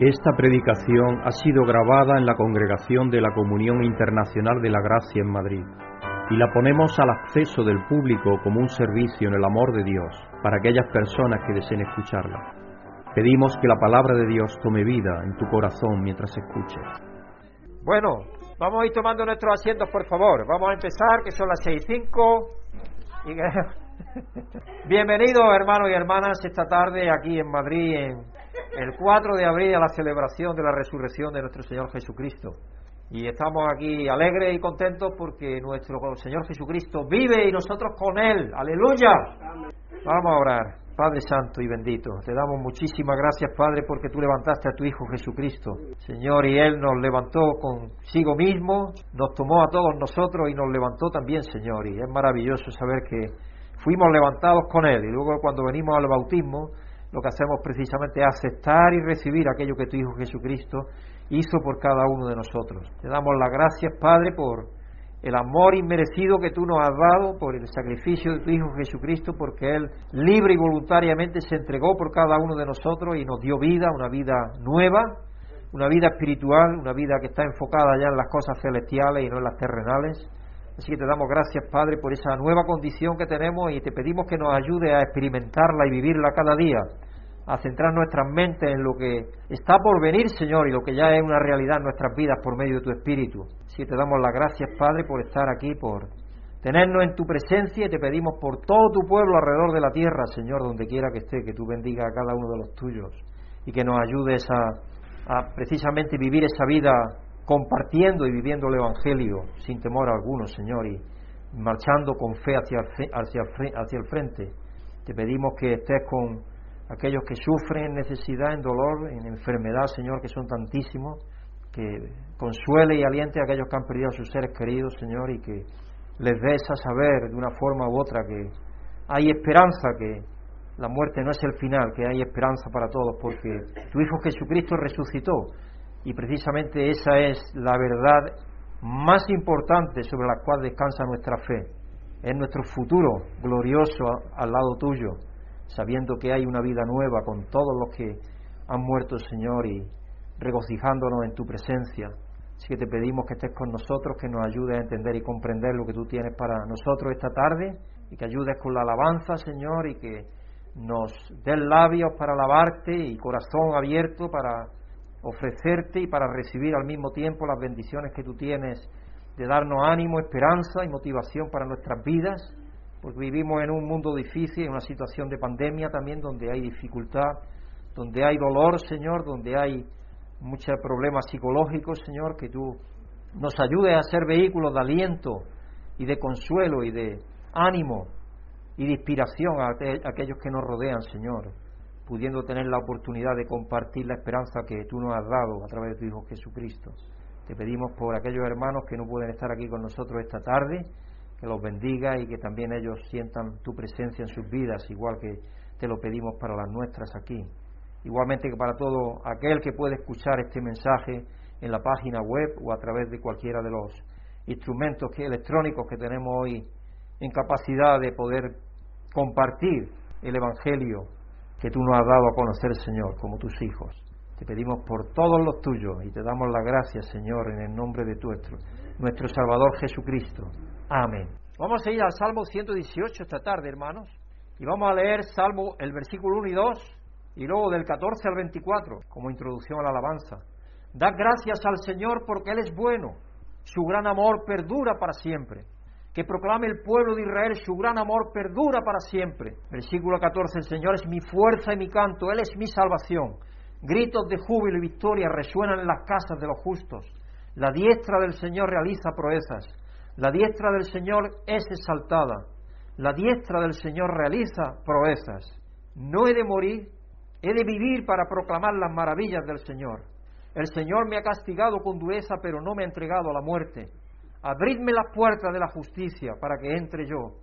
Esta predicación ha sido grabada en la Congregación de la Comunión Internacional de la Gracia en Madrid y la ponemos al acceso del público como un servicio en el amor de Dios para aquellas personas que deseen escucharla. Pedimos que la palabra de Dios tome vida en tu corazón mientras escuches. Bueno, vamos a ir tomando nuestros asientos, por favor. Vamos a empezar, que son las seis y cinco. Bienvenidos, hermanos y hermanas, esta tarde aquí en Madrid, el 4 de abril a la celebración de la resurrección de nuestro Señor Jesucristo. Y estamos aquí alegres y contentos porque nuestro Señor Jesucristo vive y nosotros con Él. Aleluya. Vamos a orar. Padre Santo y bendito, te damos muchísimas gracias, Padre, porque tú levantaste a tu Hijo Jesucristo. Señor, y Él nos levantó consigo mismo, nos tomó a todos nosotros y nos levantó también, Señor. Y es maravilloso saber que fuimos levantados con Él. Y luego cuando venimos al bautismo, lo que hacemos precisamente es aceptar y recibir aquello que tu Hijo Jesucristo hizo por cada uno de nosotros. Te damos las gracias, Padre, por el amor inmerecido que tú nos has dado, por el sacrificio de tu Hijo Jesucristo, porque Él libre y voluntariamente se entregó por cada uno de nosotros y nos dio vida, una vida nueva, una vida espiritual, una vida que está enfocada ya en las cosas celestiales y no en las terrenales. Así que te damos gracias, Padre, por esa nueva condición que tenemos y te pedimos que nos ayude a experimentarla y vivirla cada día, a centrar nuestras mentes en lo que está por venir, Señor, y lo que ya es una realidad en nuestras vidas por medio de tu Espíritu. Así que te damos las gracias, Padre, por estar aquí, por tenernos en tu presencia y te pedimos por todo tu pueblo alrededor de la tierra, Señor, donde quiera que esté, que tú bendiga a cada uno de los tuyos y que nos ayudes a, a precisamente vivir esa vida compartiendo y viviendo el Evangelio sin temor alguno, Señor, y marchando con fe hacia el, el frente. Te pedimos que estés con aquellos que sufren en necesidad, en dolor, en enfermedad, Señor, que son tantísimos, que consuele y aliente a aquellos que han perdido a sus seres queridos, Señor, y que les des a saber de una forma u otra que hay esperanza, que la muerte no es el final, que hay esperanza para todos, porque tu Hijo Jesucristo resucitó y precisamente esa es la verdad más importante sobre la cual descansa nuestra fe. Es nuestro futuro glorioso al lado tuyo, sabiendo que hay una vida nueva con todos los que han muerto, Señor, y regocijándonos en tu presencia. Así que te pedimos que estés con nosotros, que nos ayudes a entender y comprender lo que tú tienes para nosotros esta tarde, y que ayudes con la alabanza, Señor, y que nos des labios para alabarte y corazón abierto para ofrecerte y para recibir al mismo tiempo las bendiciones que tú tienes de darnos ánimo, esperanza y motivación para nuestras vidas, porque vivimos en un mundo difícil, en una situación de pandemia también donde hay dificultad, donde hay dolor, Señor, donde hay muchos problemas psicológicos, Señor, que tú nos ayudes a ser vehículos de aliento y de consuelo y de ánimo y de inspiración a aquellos que nos rodean, Señor pudiendo tener la oportunidad de compartir la esperanza que tú nos has dado a través de tu Hijo Jesucristo. Te pedimos por aquellos hermanos que no pueden estar aquí con nosotros esta tarde, que los bendiga y que también ellos sientan tu presencia en sus vidas, igual que te lo pedimos para las nuestras aquí. Igualmente que para todo aquel que puede escuchar este mensaje en la página web o a través de cualquiera de los instrumentos electrónicos que tenemos hoy en capacidad de poder compartir el Evangelio que tú nos has dado a conocer, Señor, como tus hijos. Te pedimos por todos los tuyos y te damos las gracias, Señor, en el nombre de nuestro, nuestro Salvador Jesucristo. Amén. Vamos a ir al Salmo 118 esta tarde, hermanos, y vamos a leer Salmo, el versículo 1 y 2, y luego del 14 al 24, como introducción a la alabanza. Dad gracias al Señor porque Él es bueno, su gran amor perdura para siempre que proclame el pueblo de Israel su gran amor perdura para siempre. Versículo 14, el Señor es mi fuerza y mi canto, Él es mi salvación. Gritos de júbilo y victoria resuenan en las casas de los justos. La diestra del Señor realiza proezas. La diestra del Señor es exaltada. La diestra del Señor realiza proezas. No he de morir, he de vivir para proclamar las maravillas del Señor. El Señor me ha castigado con dureza, pero no me ha entregado a la muerte. Abridme las puertas de la justicia para que entre yo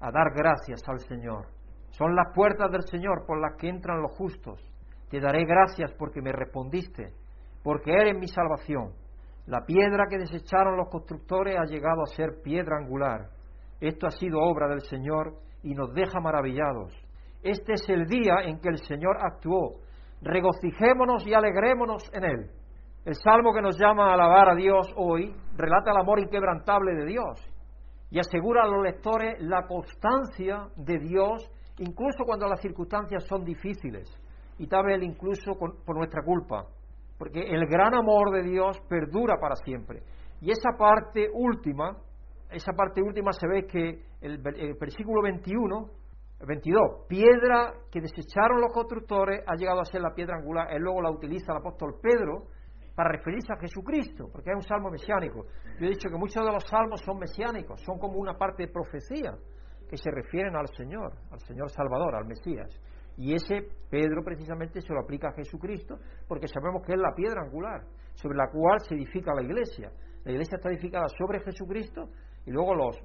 a dar gracias al Señor. Son las puertas del Señor por las que entran los justos. Te daré gracias porque me respondiste, porque eres mi salvación. La piedra que desecharon los constructores ha llegado a ser piedra angular. Esto ha sido obra del Señor y nos deja maravillados. Este es el día en que el Señor actuó. regocijémonos y alegrémonos en Él. El salmo que nos llama a alabar a Dios hoy relata el amor inquebrantable de Dios y asegura a los lectores la constancia de Dios, incluso cuando las circunstancias son difíciles y tal vez incluso por nuestra culpa, porque el gran amor de Dios perdura para siempre. Y esa parte última, esa parte última se ve que el, el versículo 21 22. Piedra que desecharon los constructores ha llegado a ser la piedra angular. Él luego la utiliza el apóstol Pedro para referirse a Jesucristo, porque es un salmo mesiánico. Yo he dicho que muchos de los salmos son mesiánicos, son como una parte de profecía que se refieren al Señor, al Señor Salvador, al Mesías. Y ese Pedro precisamente se lo aplica a Jesucristo, porque sabemos que es la piedra angular sobre la cual se edifica la iglesia. La iglesia está edificada sobre Jesucristo y luego los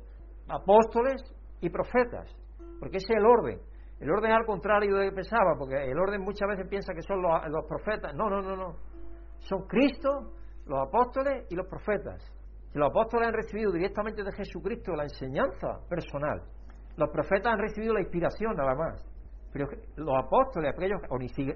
apóstoles y profetas. Porque ese es el orden. El orden al contrario de lo que pensaba, porque el orden muchas veces piensa que son los, profetas. No, no, no, no. Son Cristo, los apóstoles y los profetas. Los apóstoles han recibido directamente de Jesucristo la enseñanza personal. Los profetas han recibido la inspiración nada más. Pero los apóstoles, aquellos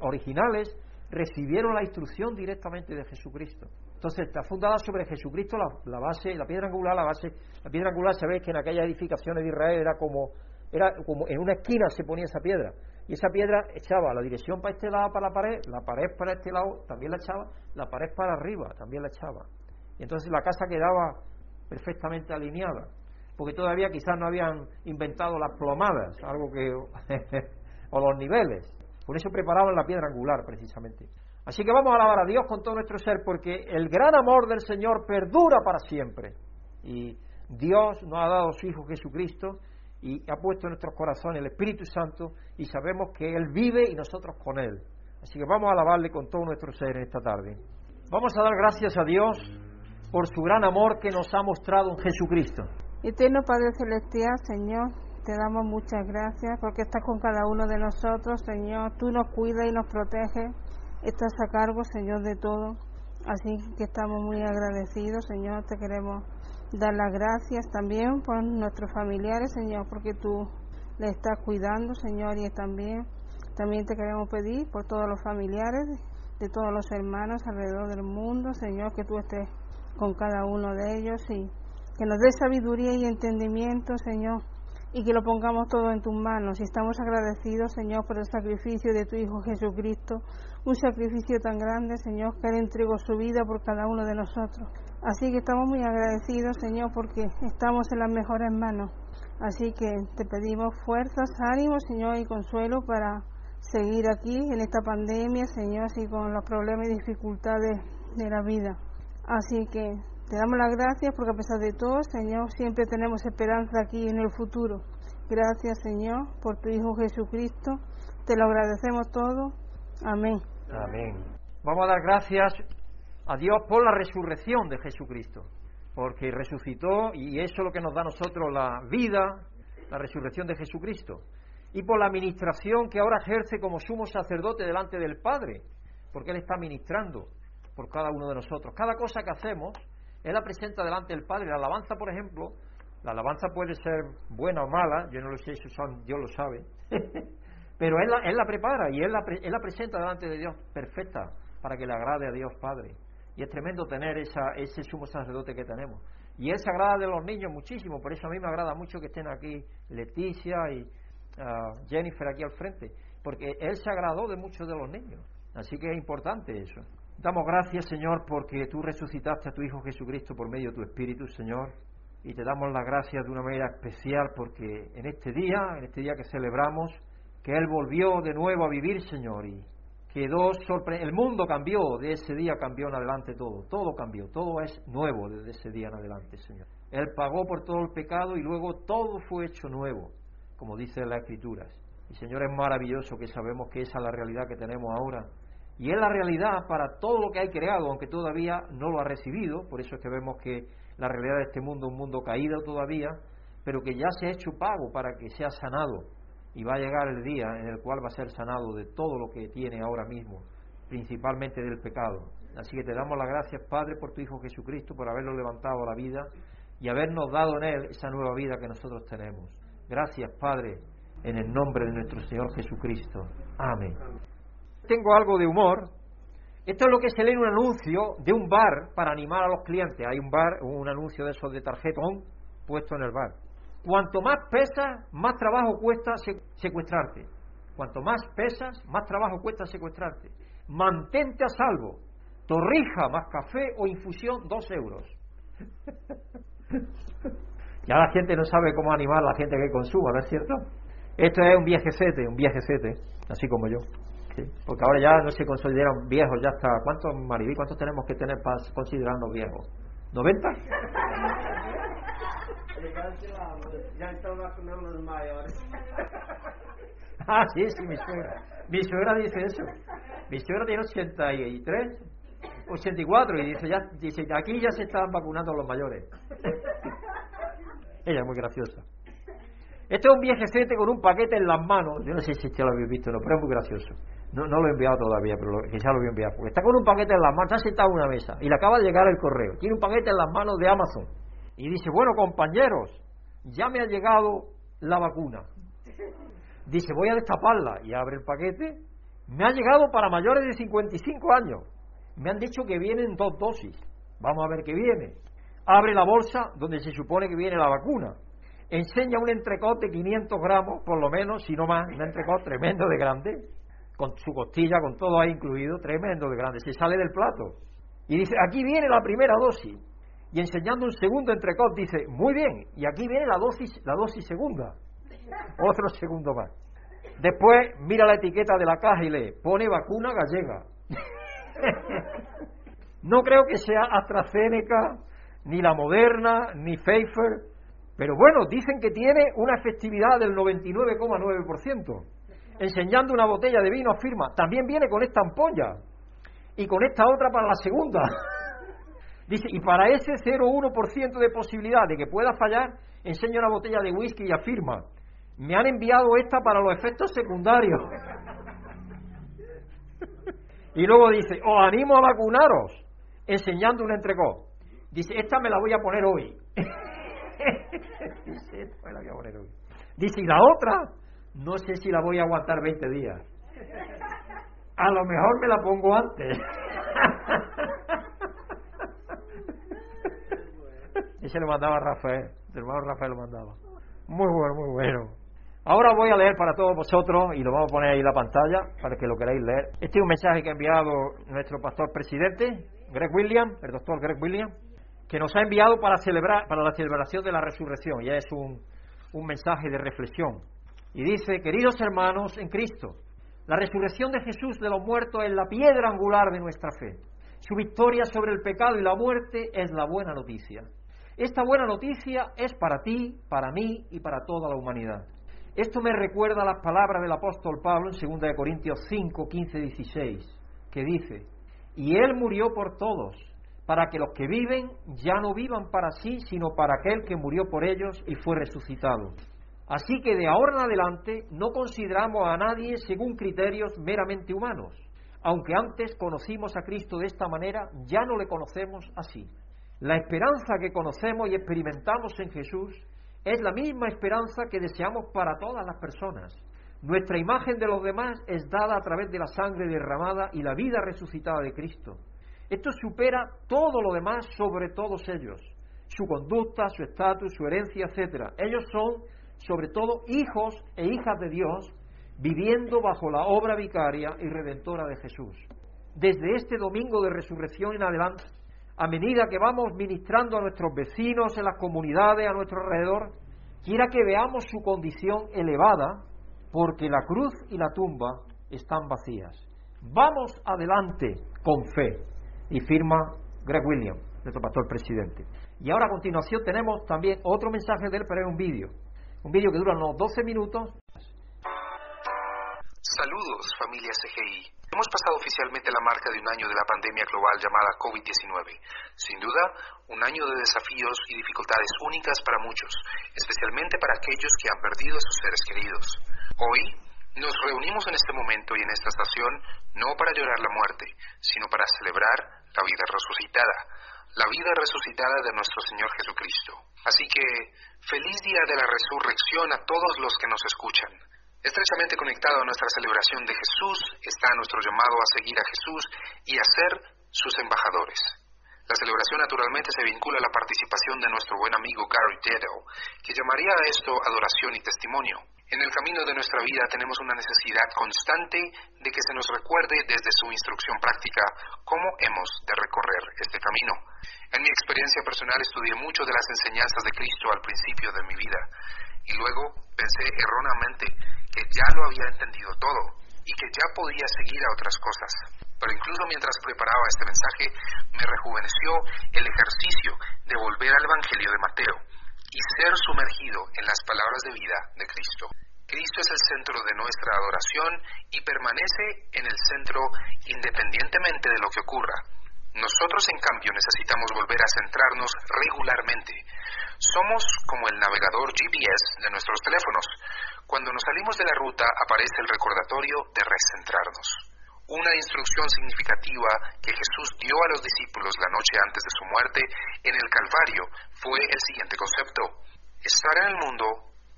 originales, recibieron la instrucción directamente de Jesucristo. Entonces está fundada sobre Jesucristo la, base, la piedra angular, la base, la piedra angular ve que en aquellas edificaciones de Israel era como era como en una esquina se ponía esa piedra. Y esa piedra echaba la dirección para este lado, para la pared, la pared para este lado también la echaba, la pared para arriba también la echaba. Y entonces la casa quedaba perfectamente alineada, porque todavía quizás no habían inventado las plomadas, algo que o los niveles. Por eso preparaban la piedra angular precisamente. Así que vamos a alabar a Dios con todo nuestro ser, porque el gran amor del Señor perdura para siempre. Y Dios nos ha dado su Hijo Jesucristo y ha puesto en nuestros corazones el Espíritu Santo y sabemos que Él vive y nosotros con Él. Así que vamos a alabarle con todo nuestro ser esta tarde. Vamos a dar gracias a Dios por su gran amor que nos ha mostrado en Jesucristo. Eterno Padre Celestial, Señor, te damos muchas gracias porque estás con cada uno de nosotros, Señor. Tú nos cuidas y nos proteges. Estás a cargo, Señor, de todo. Así que estamos muy agradecidos, Señor. Te queremos dar las gracias también por nuestros familiares, Señor, porque tú le estás cuidando, Señor, y también, también te queremos pedir por todos los familiares, de todos los hermanos alrededor del mundo, Señor, que tú estés con cada uno de ellos y que nos dé sabiduría y entendimiento, Señor, y que lo pongamos todo en tus manos. Y estamos agradecidos, Señor, por el sacrificio de tu Hijo Jesucristo, un sacrificio tan grande, Señor, que Él entregó su vida por cada uno de nosotros. Así que estamos muy agradecidos, Señor, porque estamos en las mejores manos. Así que te pedimos fuerzas, ánimo, Señor, y consuelo para seguir aquí en esta pandemia, Señor, así con los problemas y dificultades de la vida. Así que te damos las gracias porque a pesar de todo, Señor, siempre tenemos esperanza aquí en el futuro. Gracias, Señor, por tu Hijo Jesucristo. Te lo agradecemos todo. Amén. Amén. Vamos a dar gracias a Dios por la resurrección de Jesucristo, porque resucitó y eso es lo que nos da a nosotros la vida, la resurrección de Jesucristo, y por la administración que ahora ejerce como sumo sacerdote delante del Padre, porque Él está ministrando por cada uno de nosotros. Cada cosa que hacemos, Él la presenta delante del Padre. La alabanza, por ejemplo, la alabanza puede ser buena o mala, yo no lo sé, eso Dios lo sabe, pero él la, él la prepara y él la, él la presenta delante de Dios perfecta para que le agrade a Dios Padre. Y es tremendo tener esa, ese sumo sacerdote que tenemos. Y Él se agrada de los niños muchísimo, por eso a mí me agrada mucho que estén aquí Leticia y ah, Jennifer aquí al frente, porque Él se agradó de muchos de los niños. Así que es importante eso. Damos gracias, Señor, porque tú resucitaste a tu Hijo Jesucristo por medio de tu Espíritu, Señor. Y te damos las gracias de una manera especial porque en este día, en este día que celebramos, que Él volvió de nuevo a vivir, Señor, y quedó El mundo cambió, de ese día cambió en adelante todo. Todo cambió, todo es nuevo desde ese día en adelante, Señor. Él pagó por todo el pecado y luego todo fue hecho nuevo, como dice las Escrituras. Y Señor, es maravilloso que sabemos que esa es la realidad que tenemos ahora. Y es la realidad para todo lo que hay creado, aunque todavía no lo ha recibido. Por eso es que vemos que la realidad de este mundo es un mundo caído todavía, pero que ya se ha hecho pago para que sea sanado y va a llegar el día en el cual va a ser sanado de todo lo que tiene ahora mismo, principalmente del pecado. Así que te damos las gracias, Padre, por tu Hijo Jesucristo, por haberlo levantado a la vida y habernos dado en Él esa nueva vida que nosotros tenemos. Gracias, Padre, en el nombre de nuestro Señor Jesucristo. Amén. Tengo algo de humor. Esto es lo que se lee en un anuncio de un bar para animar a los clientes. Hay un bar, un anuncio de esos de tarjetón puesto en el bar. Cuanto más pesas, más trabajo cuesta secuestrarte. Cuanto más pesas, más trabajo cuesta secuestrarte. Mantente a salvo. Torrija más café o infusión, dos euros. ya la gente no sabe cómo animar a la gente que consuma, ¿no es cierto? Esto es un viejecete, un viejecete, así como yo. Porque ahora ya no se consideran viejos, ya está. ¿Cuántos, Maribí, cuántos tenemos que tener para considerarnos viejos? ¿90? Ya los mayores. Ah, sí, sí, mi suegra. Mi suegra dice eso. Mi suegra tiene 83, 84 y dice, ya, dice, aquí ya se están vacunando los mayores. Ella es muy graciosa. Este es un viejecete con un paquete en las manos. Yo no sé si ya lo habéis visto no, pero es muy gracioso. No, no lo he enviado todavía, pero quizá lo voy a enviar. Porque está con un paquete en las manos, está sentado en una mesa y le acaba de llegar el correo. Tiene un paquete en las manos de Amazon. Y dice, bueno, compañeros, ya me ha llegado la vacuna. Dice, voy a destaparla y abre el paquete. Me ha llegado para mayores de 55 años. Me han dicho que vienen dos dosis. Vamos a ver qué viene. Abre la bolsa donde se supone que viene la vacuna. Enseña un entrecot de 500 gramos, por lo menos, si no más, un entrecot tremendo de grande, con su costilla, con todo ahí incluido, tremendo de grande. Se sale del plato. Y dice, aquí viene la primera dosis. Y enseñando un segundo entrecot, dice, muy bien, y aquí viene la dosis, la dosis segunda. Otro segundo más. Después mira la etiqueta de la caja y lee, pone vacuna gallega. no creo que sea AstraZeneca, ni la Moderna, ni Pfizer, pero bueno, dicen que tiene una efectividad del 99,9%. Enseñando una botella de vino afirma, también viene con esta ampolla y con esta otra para la segunda. Dice, y para ese 0,1% de posibilidad de que pueda fallar, enseña una botella de whisky y afirma, me han enviado esta para los efectos secundarios. y luego dice, os animo a vacunaros, enseñando un entrecó. Dice, esta me la voy a poner hoy. dice, esta me la voy a poner hoy. Dice, y la otra, no sé si la voy a aguantar 20 días. A lo mejor me la pongo antes. Ese lo mandaba Rafael, el hermano Rafael lo mandaba. Muy bueno, muy bueno. Ahora voy a leer para todos vosotros y lo vamos a poner ahí en la pantalla para que lo queráis leer. Este es un mensaje que ha enviado nuestro pastor presidente, Greg William, el doctor Greg William, que nos ha enviado para celebrar para la celebración de la resurrección. Ya es un, un mensaje de reflexión. Y dice, queridos hermanos en Cristo, la resurrección de Jesús de los muertos es la piedra angular de nuestra fe. Su victoria sobre el pecado y la muerte es la buena noticia. Esta buena noticia es para ti, para mí y para toda la humanidad. Esto me recuerda las palabras del apóstol Pablo en 2 Corintios 5, 15, 16, que dice, y Él murió por todos, para que los que viven ya no vivan para sí, sino para aquel que murió por ellos y fue resucitado. Así que de ahora en adelante no consideramos a nadie según criterios meramente humanos. Aunque antes conocimos a Cristo de esta manera, ya no le conocemos así. La esperanza que conocemos y experimentamos en Jesús es la misma esperanza que deseamos para todas las personas. Nuestra imagen de los demás es dada a través de la sangre derramada y la vida resucitada de Cristo. Esto supera todo lo demás sobre todos ellos, su conducta, su estatus, su herencia, etc. Ellos son, sobre todo, hijos e hijas de Dios, viviendo bajo la obra vicaria y redentora de Jesús. Desde este domingo de resurrección en adelante, a medida que vamos ministrando a nuestros vecinos, en las comunidades, a nuestro alrededor, quiera que veamos su condición elevada, porque la cruz y la tumba están vacías. Vamos adelante con fe. Y firma Greg William, nuestro pastor presidente. Y ahora a continuación tenemos también otro mensaje de él, pero es un vídeo. Un vídeo que dura unos 12 minutos. Saludos, familia CGI. Hemos pasado oficialmente la marca de un año de la pandemia global llamada COVID-19. Sin duda, un año de desafíos y dificultades únicas para muchos, especialmente para aquellos que han perdido a sus seres queridos. Hoy, nos reunimos en este momento y en esta estación no para llorar la muerte, sino para celebrar la vida resucitada, la vida resucitada de nuestro Señor Jesucristo. Así que, feliz día de la resurrección a todos los que nos escuchan. Estrechamente conectado a nuestra celebración de Jesús está nuestro llamado a seguir a Jesús y a ser sus embajadores. La celebración naturalmente se vincula a la participación de nuestro buen amigo Gary Dedo, que llamaría a esto adoración y testimonio. En el camino de nuestra vida tenemos una necesidad constante de que se nos recuerde desde su instrucción práctica cómo hemos de recorrer este camino. En mi experiencia personal estudié mucho de las enseñanzas de Cristo al principio de mi vida y luego pensé erróneamente que ya lo había entendido todo y que ya podía seguir a otras cosas. Pero incluso mientras preparaba este mensaje, me rejuveneció el ejercicio de volver al Evangelio de Mateo y ser sumergido en las palabras de vida de Cristo. Cristo es el centro de nuestra adoración y permanece en el centro independientemente de lo que ocurra. Nosotros, en cambio, necesitamos volver a centrarnos regularmente. Somos como el navegador GPS de nuestros teléfonos. Cuando nos salimos de la ruta aparece el recordatorio de recentrarnos. Una instrucción significativa que Jesús dio a los discípulos la noche antes de su muerte en el Calvario fue el siguiente concepto. Estar en el mundo,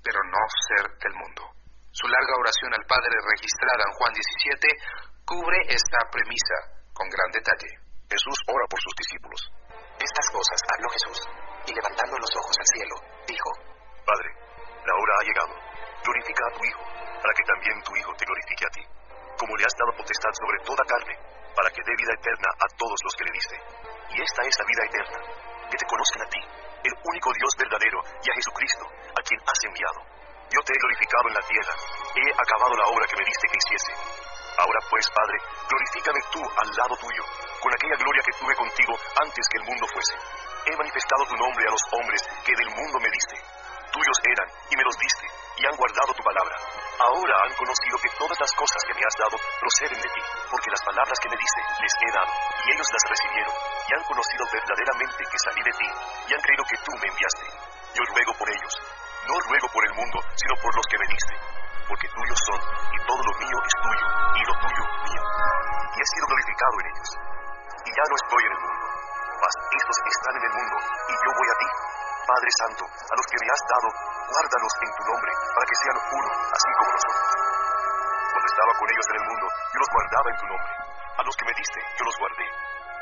pero no ser del mundo. Su larga oración al Padre registrada en Juan 17 cubre esta premisa con gran detalle. Jesús ora por sus discípulos. Estas cosas habló Jesús, y levantando los ojos al cielo, dijo, Padre, la hora ha llegado. Glorifica a tu Hijo, para que también tu Hijo te glorifique a ti. Como le has dado potestad sobre toda carne, para que dé vida eterna a todos los que le diste. Y esta es la vida eterna, que te conozcan a ti, el único Dios verdadero, y a Jesucristo, a quien has enviado. Yo te he glorificado en la tierra, he acabado la obra que me diste que hiciese. Ahora pues, Padre, glorifícame tú al lado tuyo, con aquella gloria que tuve contigo antes que el mundo fuese. He manifestado tu nombre a los hombres que del mundo me diste. Tuyos eran, y me los diste, y han guardado tu palabra. Ahora han conocido que todas las cosas que me has dado proceden de ti, porque las palabras que me diste les he dado, y ellos las recibieron, y han conocido verdaderamente que salí de ti, y han creído que tú me enviaste. Yo ruego por ellos, no ruego por el mundo, sino por los que me diste, porque tuyos son, y todo lo mío es tuyo, y lo tuyo mío. Y he sido glorificado en ellos y ya no estoy en el mundo, mas estos están en el mundo, y yo voy a ti. Padre Santo, a los que me has dado, guárdalos en tu nombre, para que sean uno, así como nosotros. Cuando estaba con ellos en el mundo, yo los guardaba en tu nombre. A los que me diste, yo los guardé.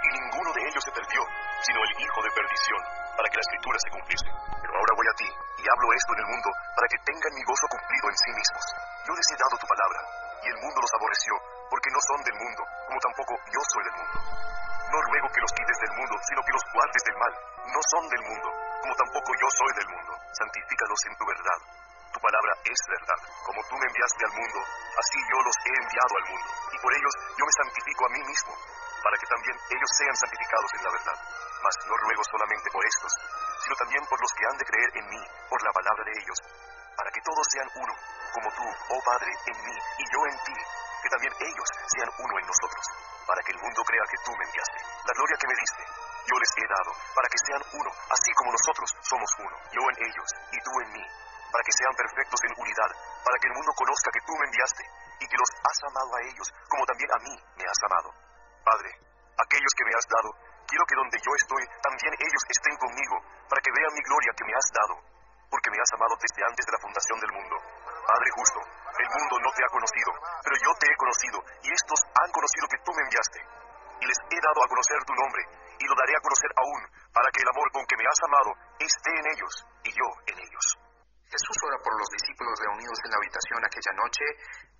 Y ninguno de ellos se perdió, sino el hijo de perdición, para que la escritura se cumpliese. Pero ahora voy a ti, y hablo esto en el mundo, para que tengan mi gozo cumplido en sí mismos. Yo les he dado tu palabra, y el mundo los aborreció, porque no son del mundo, como tampoco yo soy del mundo. No ruego que los quites del mundo, sino que los guardes del mal. No son del mundo, como tampoco yo soy del mundo. Santifícalos en tu verdad. Tu palabra es verdad. Como tú me enviaste al mundo, así yo los he enviado al mundo. Y por ellos yo me santifico a mí mismo, para que también ellos sean santificados en la verdad. Mas no ruego solamente por estos, sino también por los que han de creer en mí, por la palabra de ellos, para que todos sean uno, como tú, oh Padre, en mí y yo en ti, que también ellos sean uno en nosotros para que el mundo crea que tú me enviaste. La gloria que me diste, yo les he dado, para que sean uno, así como nosotros somos uno, yo en ellos y tú en mí, para que sean perfectos en unidad, para que el mundo conozca que tú me enviaste y que los has amado a ellos, como también a mí me has amado. Padre, aquellos que me has dado, quiero que donde yo estoy, también ellos estén conmigo, para que vean mi gloria que me has dado, porque me has amado desde antes de la fundación del mundo. Padre justo, el mundo no te ha conocido, pero yo te he conocido, y estos han conocido que tú me enviaste. Y les he dado a conocer tu nombre, y lo daré a conocer aún, para que el amor con que me has amado esté en ellos, y yo en ellos. Jesús ora por los discípulos reunidos en la habitación aquella noche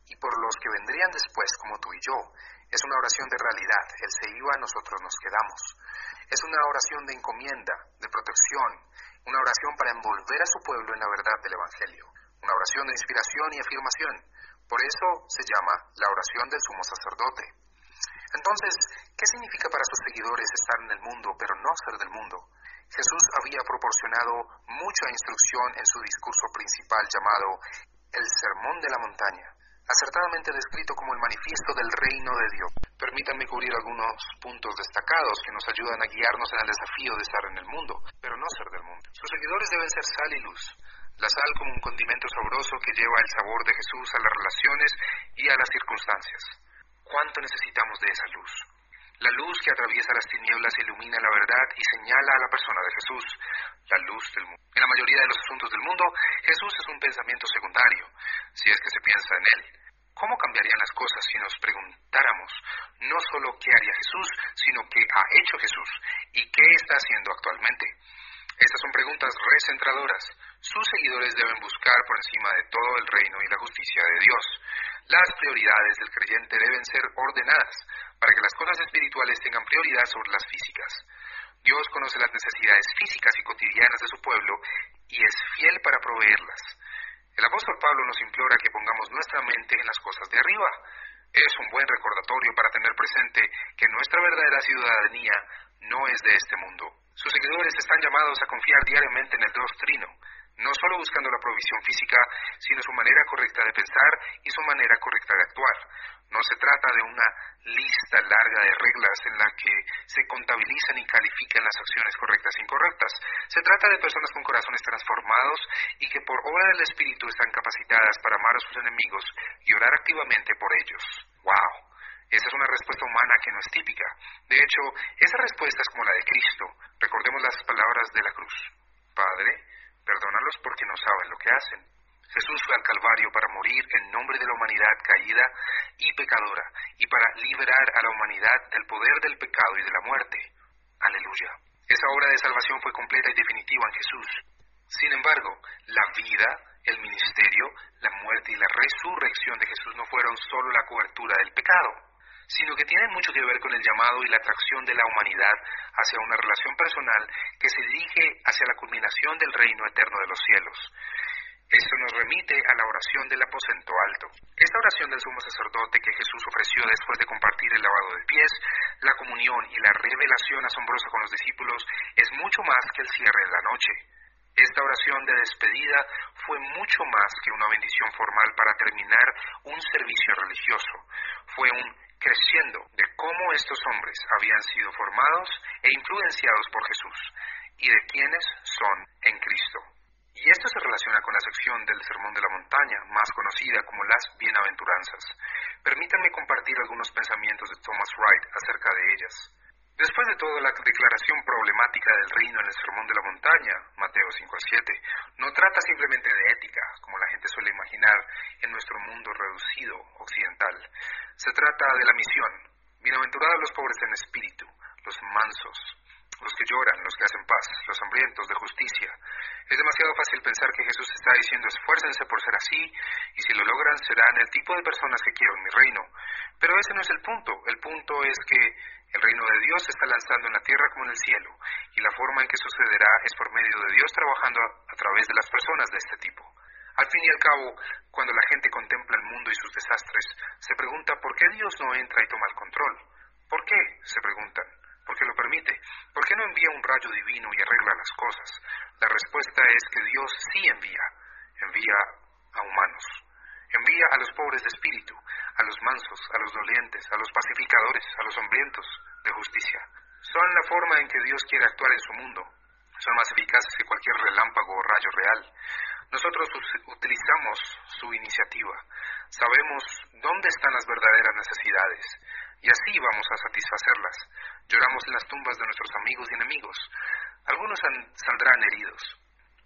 y por los que vendrían después como tú y yo. Es una oración de realidad. Él se iba, nosotros nos quedamos. Es una oración de encomienda, de protección, una oración para envolver a su pueblo en la verdad del Evangelio una oración de inspiración y afirmación. Por eso se llama la oración del sumo sacerdote. Entonces, ¿qué significa para sus seguidores estar en el mundo pero no ser del mundo? Jesús había proporcionado mucha instrucción en su discurso principal llamado el Sermón de la Montaña, acertadamente descrito como el manifiesto del reino de Dios. Permítanme cubrir algunos puntos destacados que nos ayudan a guiarnos en el desafío de estar en el mundo, pero no ser del mundo. Sus seguidores deben ser sal y luz, la sal como un condimento sabroso que lleva el sabor de Jesús a las relaciones y a las circunstancias. ¿Cuánto necesitamos de esa luz? La luz que atraviesa las tinieblas ilumina la verdad y señala a la persona de Jesús, la luz del mundo. En la mayoría de los asuntos del mundo, Jesús es un pensamiento secundario, si es que se piensa en él. ¿Cómo cambiarían las cosas si nos preguntáramos no solo qué haría Jesús, sino qué ha hecho Jesús y qué está haciendo actualmente? Estas son preguntas recentradoras. Sus seguidores deben buscar por encima de todo el reino y la justicia de Dios. Las prioridades del creyente deben ser ordenadas para que las cosas espirituales tengan prioridad sobre las físicas. Dios conoce las necesidades físicas y cotidianas de su pueblo y es fiel para proveerlas. El apóstol Pablo nos implora que pongamos nuestra mente en las cosas de arriba. Es un buen recordatorio para tener presente que nuestra verdadera ciudadanía no es de este mundo. Sus seguidores están llamados a confiar diariamente en el Dios Trino, no solo buscando la provisión física, sino su manera correcta de pensar y su manera correcta de actuar. No se trata de una lista larga de reglas en la que se contabilizan y califican las acciones correctas e incorrectas. Se trata de personas con corazones transformados y que por obra del Espíritu están capacitadas para amar a sus enemigos y orar activamente por ellos. ¡Wow! Esa es una respuesta humana que no es típica. De hecho, esa respuesta es como la de Cristo. Recordemos las palabras de la cruz. Padre, perdónalos porque no saben lo que hacen. Jesús fue al Calvario para morir en nombre de la humanidad caída y pecadora y para liberar a la humanidad del poder del pecado y de la muerte. Aleluya. Esa obra de salvación fue completa y definitiva en Jesús. Sin embargo, la vida, el ministerio, la muerte y la resurrección de Jesús no fueron solo la cobertura del pecado, sino que tienen mucho que ver con el llamado y la atracción de la humanidad hacia una relación personal que se dirige hacia la culminación del reino eterno de los cielos. Esto nos remite a la oración del aposento alto. Esta oración del sumo sacerdote que Jesús ofreció después de compartir el lavado de pies, la comunión y la revelación asombrosa con los discípulos es mucho más que el cierre de la noche. Esta oración de despedida fue mucho más que una bendición formal para terminar un servicio religioso. Fue un creciendo de cómo estos hombres habían sido formados e influenciados por Jesús y de quienes son en Cristo. Y esto se relaciona con la sección del Sermón de la Montaña, más conocida como las Bienaventuranzas. Permítanme compartir algunos pensamientos de Thomas Wright acerca de ellas. Después de todo, la declaración problemática del reino en el Sermón de la Montaña, Mateo 5 a 7, no trata simplemente de ética, como la gente suele imaginar en nuestro mundo reducido occidental. Se trata de la misión. Bienaventurados los pobres en espíritu, los mansos, los que lloran, los que hacen paz, los hambrientos de justicia. Es demasiado fácil pensar que Jesús está diciendo esfuércense por ser así y si lo logran serán el tipo de personas que quiero en mi reino. Pero ese no es el punto. El punto es que el reino de Dios se está lanzando en la tierra como en el cielo y la forma en que sucederá es por medio de Dios trabajando a, través de las personas de este tipo. Al fin y al cabo, cuando la gente contempla el mundo y sus desastres, se pregunta por qué Dios no entra y toma el control. ¿Por qué? se preguntan porque lo permite. ¿Por qué envía un rayo divino y arregla las cosas? La respuesta es que Dios sí envía, envía a humanos. Envía a los pobres de espíritu, a los mansos, a los dolientes, a los pacificadores, a los hambrientos de justicia. Son la forma en que Dios quiere actuar en su mundo. Son más eficaces que cualquier relámpago o rayo real. Nosotros utilizamos su iniciativa. Sabemos dónde están las verdaderas necesidades y así vamos a satisfacerlas. Lloramos en las tumbas de nuestros amigos y enemigos. Algunos saldrán heridos,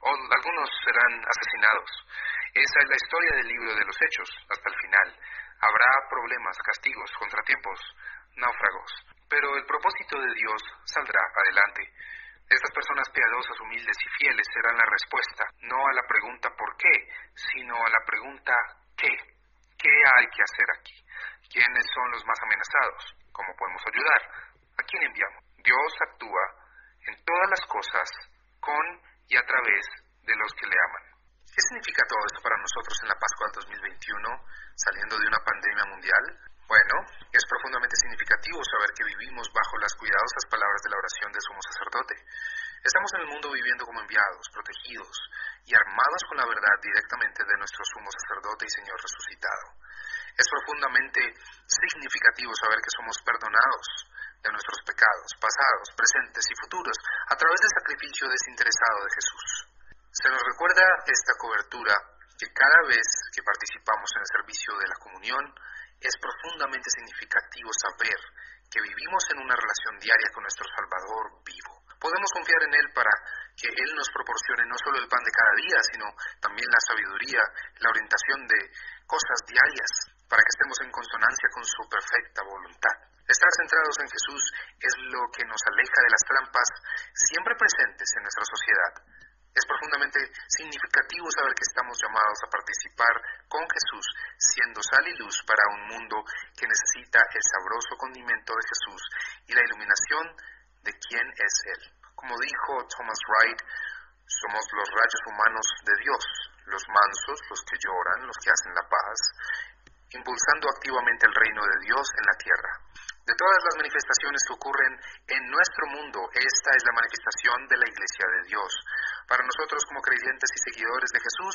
o algunos serán asesinados. Esa es la historia del libro de los Hechos, hasta el final. Habrá problemas, castigos, contratiempos, náufragos, pero el propósito de Dios saldrá adelante. Estas personas piadosas, humildes y fieles serán la respuesta, no a la pregunta por qué, sino a la pregunta ¿qué? ¿Qué hay que hacer aquí? ¿Quiénes son los más amenazados? ¿Cómo podemos ayudar? ¿A quién enviamos? Dios actúa en todas las cosas con y a través de los que le aman. ¿Qué significa todo esto para nosotros en la Pascua del 2021, saliendo de una pandemia mundial? Bueno, es profundamente significativo saber que vivimos bajo las cuidadosas palabras de la oración del sumo sacerdote. Estamos en el mundo viviendo como enviados, protegidos y armados con la verdad directamente de nuestro sumo sacerdote y Señor resucitado. Es profundamente significativo saber que somos perdonados de nuestros pecados, pasados, presentes y futuros, a través del sacrificio desinteresado de Jesús. Se nos recuerda esta cobertura que cada vez que participamos en el servicio de la comunión, es profundamente significativo saber que vivimos en una relación diaria con nuestro Salvador vivo. Podemos confiar en Él para que Él nos proporcione no solo el pan de cada día, sino también la sabiduría, la orientación de cosas diarias, para que estemos en consonancia con su perfecta voluntad. Estar centrados en Jesús es lo que nos aleja de las trampas siempre presentes en nuestra sociedad. Es profundamente significativo saber que estamos llamados a participar con Jesús, siendo sal y luz para un mundo que necesita el sabroso condimento de Jesús y la iluminación de quién es Él. Como dijo Thomas Wright, somos los rayos humanos de Dios, los mansos, los que lloran, los que hacen la paz, impulsando activamente el reino de Dios en la tierra. De todas las manifestaciones que ocurren en nuestro mundo, esta es la manifestación de la Iglesia de Dios. Para nosotros como creyentes y seguidores de Jesús,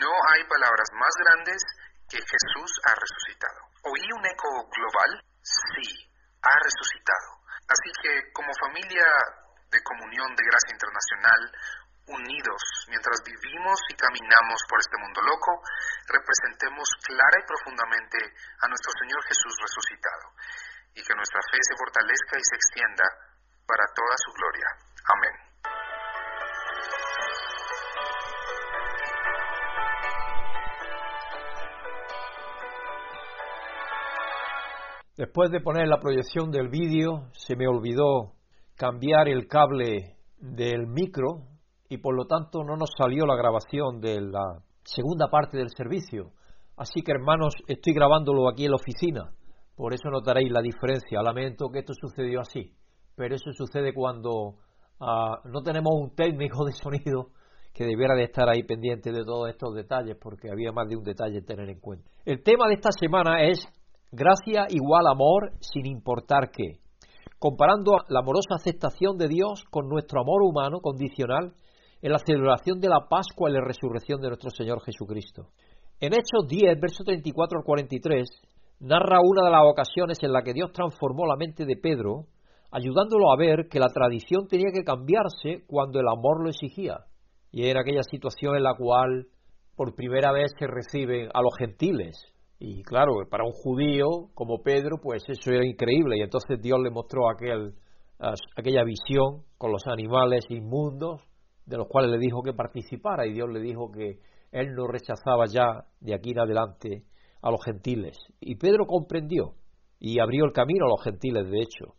no hay palabras más grandes que Jesús ha resucitado. ¿Oí un eco global? Sí, ha resucitado. Así que como familia de comunión de gracia internacional, unidos mientras vivimos y caminamos por este mundo loco, representemos clara y profundamente a nuestro Señor Jesús resucitado, y que nuestra fe se fortalezca y se extienda para toda su gloria. Amén. Después de poner la proyección del vídeo, se me olvidó cambiar el cable del micro y por lo tanto no nos salió la grabación de la segunda parte del servicio. Así que hermanos, estoy grabándolo aquí en la oficina, por eso notaréis la diferencia. Lamento que esto sucedió así, pero eso sucede cuando ah, no tenemos un técnico de sonido que debiera de estar ahí pendiente de todos estos detalles, porque había más de un detalle a tener en cuenta. El tema de esta semana es gracia igual amor sin importar qué, comparando la amorosa aceptación de Dios con nuestro amor humano condicional en la celebración de la Pascua y la resurrección de nuestro Señor Jesucristo. En Hechos 10, verso 34 al 43, narra una de las ocasiones en la que Dios transformó la mente de Pedro, ayudándolo a ver que la tradición tenía que cambiarse cuando el amor lo exigía. Y era aquella situación en la cual por primera vez se reciben a los gentiles. Y claro, para un judío como Pedro, pues eso era increíble. Y entonces Dios le mostró aquel, aquella visión con los animales inmundos de los cuales le dijo que participara y Dios le dijo que él no rechazaba ya de aquí en adelante a los gentiles. Y Pedro comprendió y abrió el camino a los gentiles, de hecho,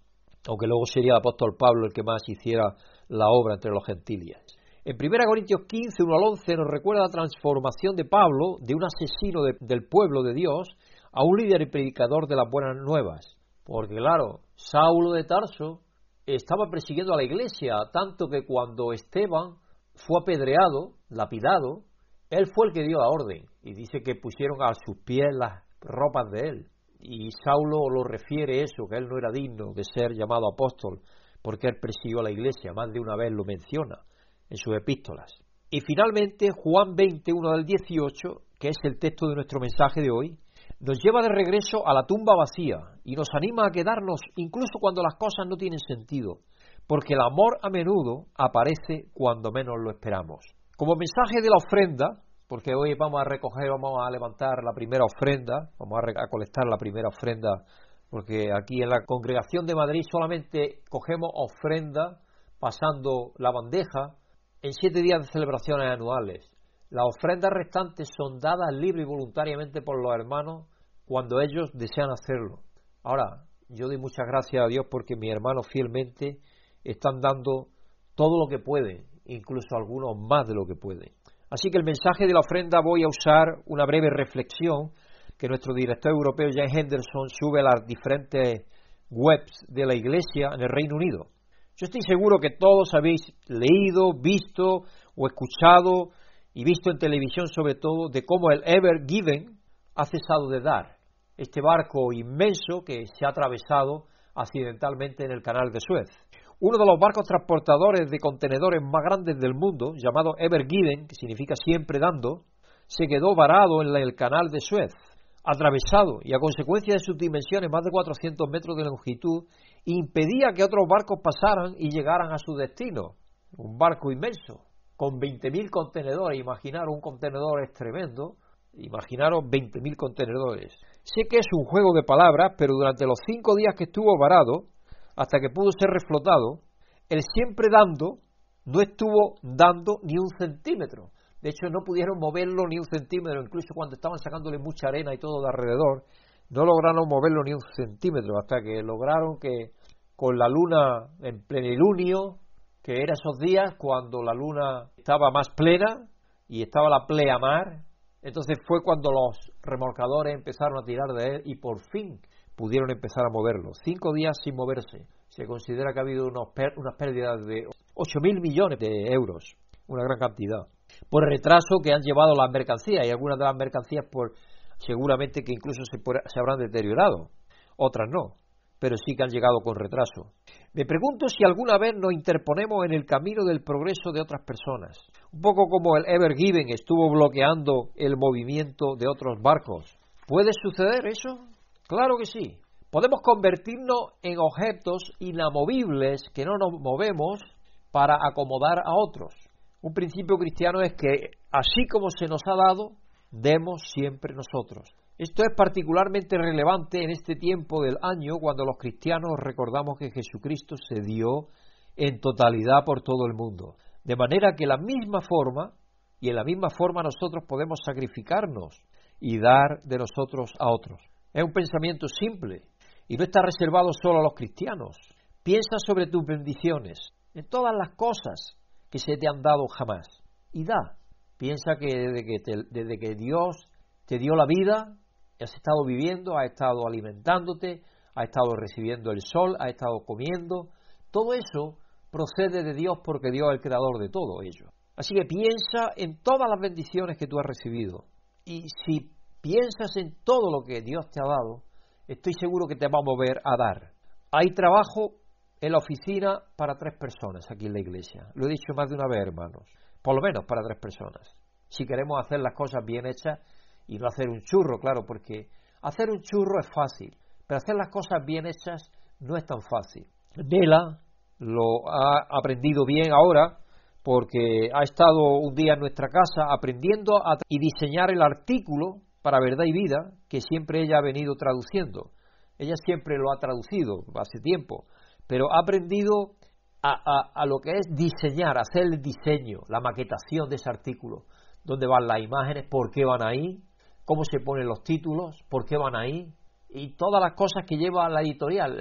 aunque luego sería el apóstol Pablo el que más hiciera la obra entre los gentiles. En 1 Corintios 15, 1 al 11 nos recuerda la transformación de Pablo de un asesino del pueblo de Dios a un líder y predicador de las buenas nuevas. Porque claro, Saulo de Tarso estaba persiguiendo a la iglesia, tanto que cuando Esteban fue apedreado, lapidado, él fue el que dio la orden y dice que pusieron a sus pies las ropas de él. Y Saulo lo refiere eso, que él no era digno de ser llamado apóstol porque él persiguió la iglesia, más de una vez lo menciona en sus epístolas. Y finalmente Juan 21 del 18, que es el texto de nuestro mensaje de hoy, nos lleva de regreso a la tumba vacía y nos anima a quedarnos incluso cuando las cosas no tienen sentido, porque el amor a menudo aparece cuando menos lo esperamos. Como mensaje de la ofrenda, porque hoy vamos a recoger, vamos a levantar la primera ofrenda, vamos a, colectar la primera ofrenda, porque aquí en la congregación de Madrid solamente cogemos ofrenda pasando la bandeja en siete días de celebraciones anuales. Las ofrendas restantes son dadas libre y voluntariamente por los hermanos cuando ellos desean hacerlo. Ahora, yo doy muchas gracias a Dios porque mis hermanos fielmente están dando todo lo que pueden, incluso algunos más de lo que pueden. Así que el mensaje de la ofrenda voy a usar una breve reflexión que nuestro director europeo Jan Henderson sube a las diferentes webs de la Iglesia en el Reino Unido. Yo estoy seguro que todos habéis leído, visto o escuchado y visto en televisión sobre todo de cómo el Ever Given ha cesado de dar este barco inmenso que se ha atravesado accidentalmente en el canal de Suez. Uno de los barcos transportadores de contenedores más grandes del mundo, llamado Ever Given, que significa siempre dando, se quedó varado en el canal de Suez, atravesado y a consecuencia de sus dimensiones, más de 400 metros de longitud, impedía que otros barcos pasaran y llegaran a su destino. Un barco inmenso, con 20.000 contenedores. Imaginar un contenedor es tremendo. Imaginaros 20.000 contenedores. Sé que es un juego de palabras, pero durante los cinco días que estuvo varado, hasta que pudo ser reflotado, el siempre dando no estuvo dando ni un centímetro. De hecho, no pudieron moverlo ni un centímetro, incluso cuando estaban sacándole mucha arena y todo de alrededor, no lograron moverlo ni un centímetro, hasta que lograron que con la luna en plenilunio, que era esos días cuando la luna estaba más plena y estaba la pleamar, entonces fue cuando los remolcadores empezaron a tirar de él y por fin pudieron empezar a moverlo. Cinco días sin moverse. Se considera que ha habido unas pérdidas de 8.000 millones de euros, una gran cantidad, por retraso que han llevado las mercancías y algunas de las mercancías por seguramente que incluso se, se habrán deteriorado, otras no, pero sí que han llegado con retraso. Me pregunto si alguna vez nos interponemos en el camino del progreso de otras personas, un poco como el Ever Given estuvo bloqueando el movimiento de otros barcos. ¿Puede suceder eso? Claro que sí. Podemos convertirnos en objetos inamovibles que no nos movemos para acomodar a otros. Un principio cristiano es que así como se nos ha dado, demos siempre nosotros. Esto es particularmente relevante en este tiempo del año cuando los cristianos recordamos que Jesucristo se dio en totalidad por todo el mundo. De manera que la misma forma, y en la misma forma nosotros podemos sacrificarnos y dar de nosotros a otros. Es un pensamiento simple y no está reservado solo a los cristianos. Piensa sobre tus bendiciones, en todas las cosas que se te han dado jamás. Y da. Piensa que desde que, desde que Dios te dio la vida, has estado viviendo, has estado alimentándote, has estado recibiendo el sol, has estado comiendo. Todo eso procede de Dios porque Dios es el creador de todo ello. Así que piensa en todas las bendiciones que tú has recibido. Y si piensas en todo lo que Dios te ha dado, estoy seguro que te va a mover a dar. Hay trabajo en la oficina para tres personas aquí en la iglesia. Lo he dicho más de una vez, hermanos. Por lo menos para tres personas. Si queremos hacer las cosas bien hechas y no hacer un churro, claro, porque hacer un churro es fácil, pero hacer las cosas bien hechas no es tan fácil. Nela lo ha aprendido bien ahora porque ha estado un día en nuestra casa aprendiendo a y diseñar el artículo para verdad y vida que siempre ella ha venido traduciendo. Ella siempre lo ha traducido hace tiempo, pero ha aprendido a, lo que es diseñar, hacer el diseño, la maquetación de ese artículo, dónde van las imágenes, por qué van ahí, cómo se ponen los títulos, por qué van ahí, y todas las cosas que lleva la editorial,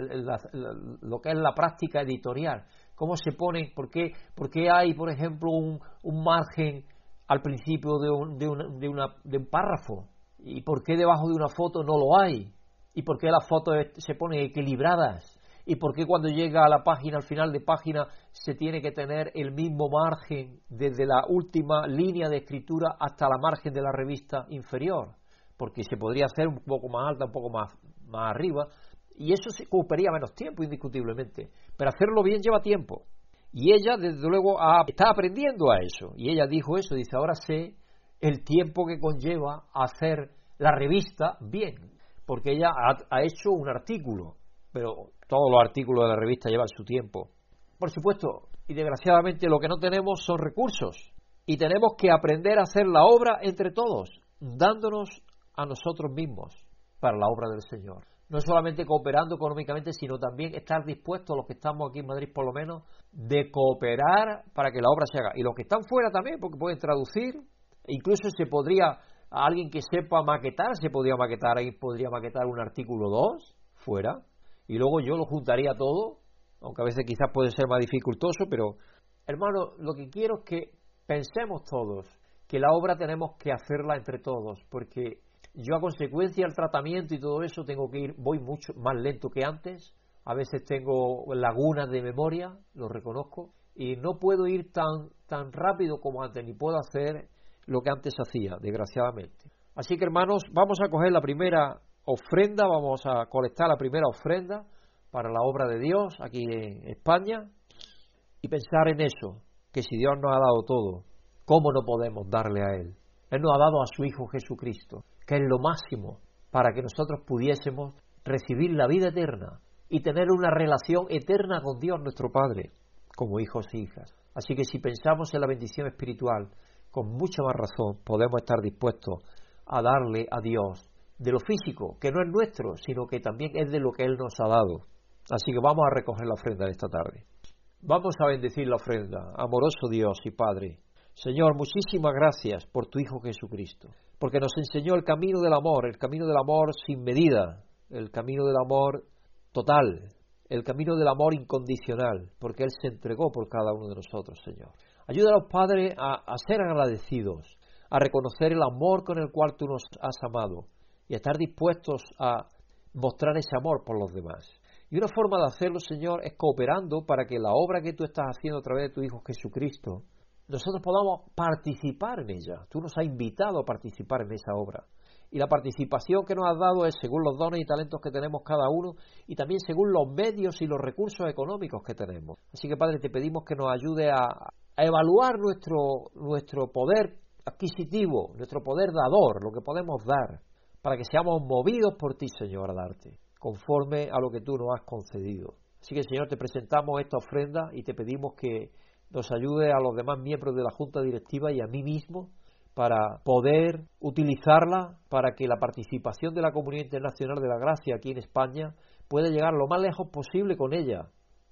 lo que es la práctica editorial, cómo se ponen, por qué, por qué hay, por ejemplo, un, un margen al principio de un, de, de, una, de un párrafo, y por qué debajo de una foto no lo hay, y por qué las fotos se ponen equilibradas, y por qué cuando llega a la página, al final de página, se tiene que tener el mismo margen desde la última línea de escritura hasta la margen de la revista inferior, porque se podría hacer un poco más alta, un poco más, más arriba, y eso se ocuparía menos tiempo, indiscutiblemente, pero hacerlo bien lleva tiempo. Y ella, desde luego, está aprendiendo a eso, y ella dijo eso, dice, ahora sé el tiempo que conlleva hacer la revista bien, porque ella ha hecho un artículo, pero todos los artículos de la revista llevan su tiempo. Por supuesto, y desgraciadamente lo que no tenemos son recursos. Y tenemos que aprender a hacer la obra entre todos, dándonos a nosotros mismos para la obra del Señor. No solamente cooperando económicamente, sino también estar dispuestos, los que estamos aquí en Madrid por lo menos, de cooperar para que la obra se haga. Y los que están fuera también, porque pueden traducir, incluso se podría, alguien que sepa maquetar, se podría maquetar, ahí podría maquetar un artículo 2 fuera, y luego yo lo juntaría todo, aunque a veces quizás puede ser más dificultoso, pero hermano, lo que quiero es que pensemos todos que la obra tenemos que hacerla entre todos, porque yo a consecuencia del tratamiento y todo eso tengo que ir, voy mucho más lento que antes, a veces tengo lagunas de memoria, lo reconozco, y no puedo ir tan, tan rápido como antes, ni puedo hacer lo que antes hacía, desgraciadamente. Así que hermanos, vamos a coger la primera ofrenda, vamos a colectar la primera ofrenda para la obra de Dios aquí en España y pensar en eso, que si Dios nos ha dado todo, ¿cómo no podemos darle a Él? Él nos ha dado a su Hijo Jesucristo, que es lo máximo para que nosotros pudiésemos recibir la vida eterna y tener una relación eterna con Dios nuestro Padre, como hijos e hijas. Así que si pensamos en la bendición espiritual, con mucha más razón podemos estar dispuestos a darle a Dios de lo físico, que no es nuestro, sino que también es de lo que Él nos ha dado. Así que vamos a recoger la ofrenda de esta tarde. Vamos a bendecir la ofrenda, amoroso Dios y Padre. Señor, muchísimas gracias por tu Hijo Jesucristo, porque nos enseñó el camino del amor, el camino del amor sin medida, el camino del amor total, el camino del amor incondicional, porque Él se entregó por cada uno de nosotros, Señor. Ayuda a los padres a, ser agradecidos, a reconocer el amor con el cual tú nos has amado y a estar dispuestos a mostrar ese amor por los demás. Y una forma de hacerlo, Señor, es cooperando para que la obra que tú estás haciendo a través de tu Hijo Jesucristo, nosotros podamos participar en ella. Tú nos has invitado a participar en esa obra. Y la participación que nos has dado es según los dones y talentos que tenemos cada uno y también según los medios y los recursos económicos que tenemos. Así que, Padre, te pedimos que nos ayude a, a evaluar nuestro, nuestro poder adquisitivo, nuestro poder dador, lo que podemos dar, para que seamos movidos por ti, Señor, a darte, conforme a lo que tú nos has concedido. Así que, Señor, te presentamos esta ofrenda y te pedimos que nos ayude a los demás miembros de la Junta Directiva y a mí mismo para poder utilizarla para que la participación de la Comunidad Internacional de la Gracia aquí en España pueda llegar lo más lejos posible con ella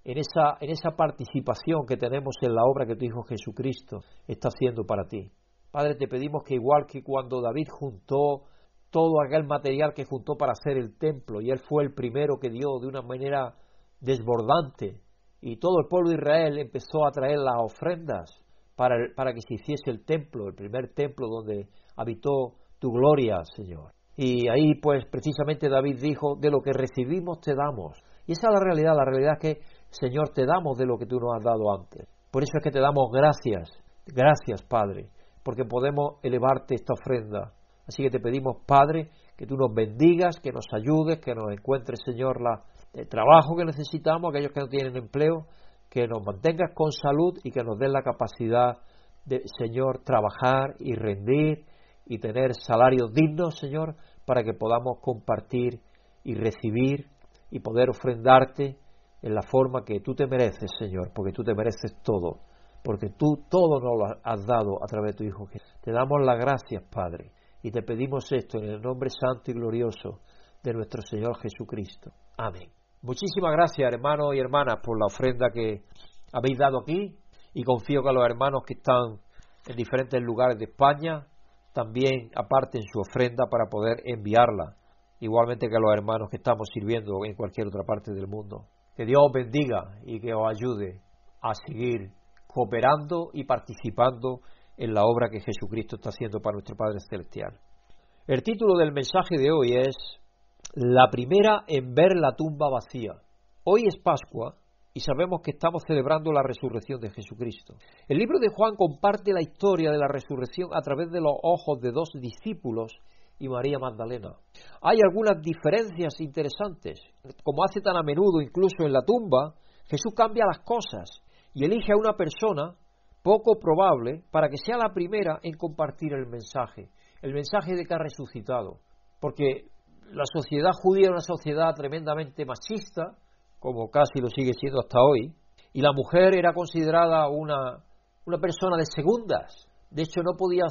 en esa, en esa participación que tenemos en la obra que tu Hijo Jesucristo está haciendo para ti. Padre, te pedimos que igual que cuando David juntó todo aquel material que juntó para hacer el templo, y él fue el primero que dio de una manera desbordante, y todo el pueblo de Israel empezó a traer las ofrendas para, para que se hiciese el templo, el primer templo donde habitó tu gloria, Señor. Y ahí pues precisamente David dijo, de lo que recibimos te damos. Y esa es la realidad, la realidad es que Señor, te damos de lo que tú nos has dado antes. Por eso es que te damos gracias, gracias Padre, porque podemos elevarte esta ofrenda. Así que te pedimos, Padre, que tú nos bendigas, que nos ayudes, que nos encuentres, Señor, la, el trabajo que necesitamos, aquellos que no tienen empleo, que nos mantengas con salud y que nos des la capacidad de, Señor, trabajar y rendir y tener salarios dignos, Señor, para que podamos compartir y recibir y poder ofrendarte en la forma que tú te mereces, Señor, porque tú te mereces todo, porque tú todo nos lo has dado a través de tu Hijo Jesús. Te damos las gracias, Padre, y te pedimos esto en el nombre santo y glorioso de nuestro Señor Jesucristo. Amén. Muchísimas gracias, hermanos y hermanas, por la ofrenda que habéis dado aquí, y confío que los hermanos que están en diferentes lugares de España también aparten su ofrenda para poder enviarla, igualmente que los hermanos que estamos sirviendo en cualquier otra parte del mundo. Que Dios os bendiga y que os ayude a seguir cooperando y participando en la obra que Jesucristo está haciendo para nuestro Padre Celestial. El título del mensaje de hoy es La primera en ver la tumba vacía. Hoy es Pascua y sabemos que estamos celebrando la resurrección de Jesucristo. El libro de Juan comparte la historia de la resurrección a través de los ojos de dos discípulos y María Magdalena. Hay algunas diferencias interesantes. Como hace tan a menudo incluso en la tumba, Jesús cambia las cosas y elige a una persona poco probable para que sea la primera en compartir el mensaje, el mensaje de que ha resucitado. Porque la sociedad judía era una sociedad tremendamente machista, como casi lo sigue siendo hasta hoy, y la mujer era considerada una, una persona de segundas. De hecho, no podía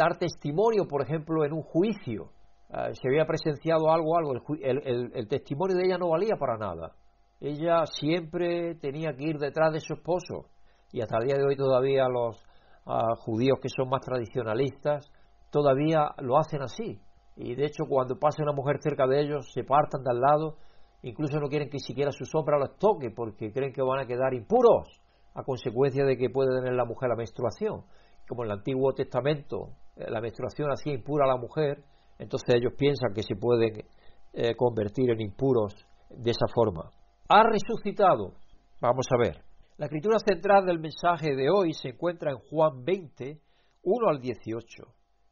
dar testimonio, por ejemplo, en un juicio. Eh, si había presenciado algo, algo, el, testimonio de ella no valía para nada. Ella siempre tenía que ir detrás de su esposo. Y hasta el día de hoy todavía los ah, judíos que son más tradicionalistas todavía lo hacen así. Y de hecho cuando pasa una mujer cerca de ellos se partan de al lado, incluso no quieren que siquiera su sombra los toque porque creen que van a quedar impuros a consecuencia de que puede tener la mujer la menstruación. Como en el Antiguo Testamento la menstruación hacía impura a la mujer, entonces ellos piensan que se pueden eh, convertir en impuros de esa forma. Ha resucitado. Vamos a ver. La escritura central del mensaje de hoy se encuentra en Juan 20, 1 al 18.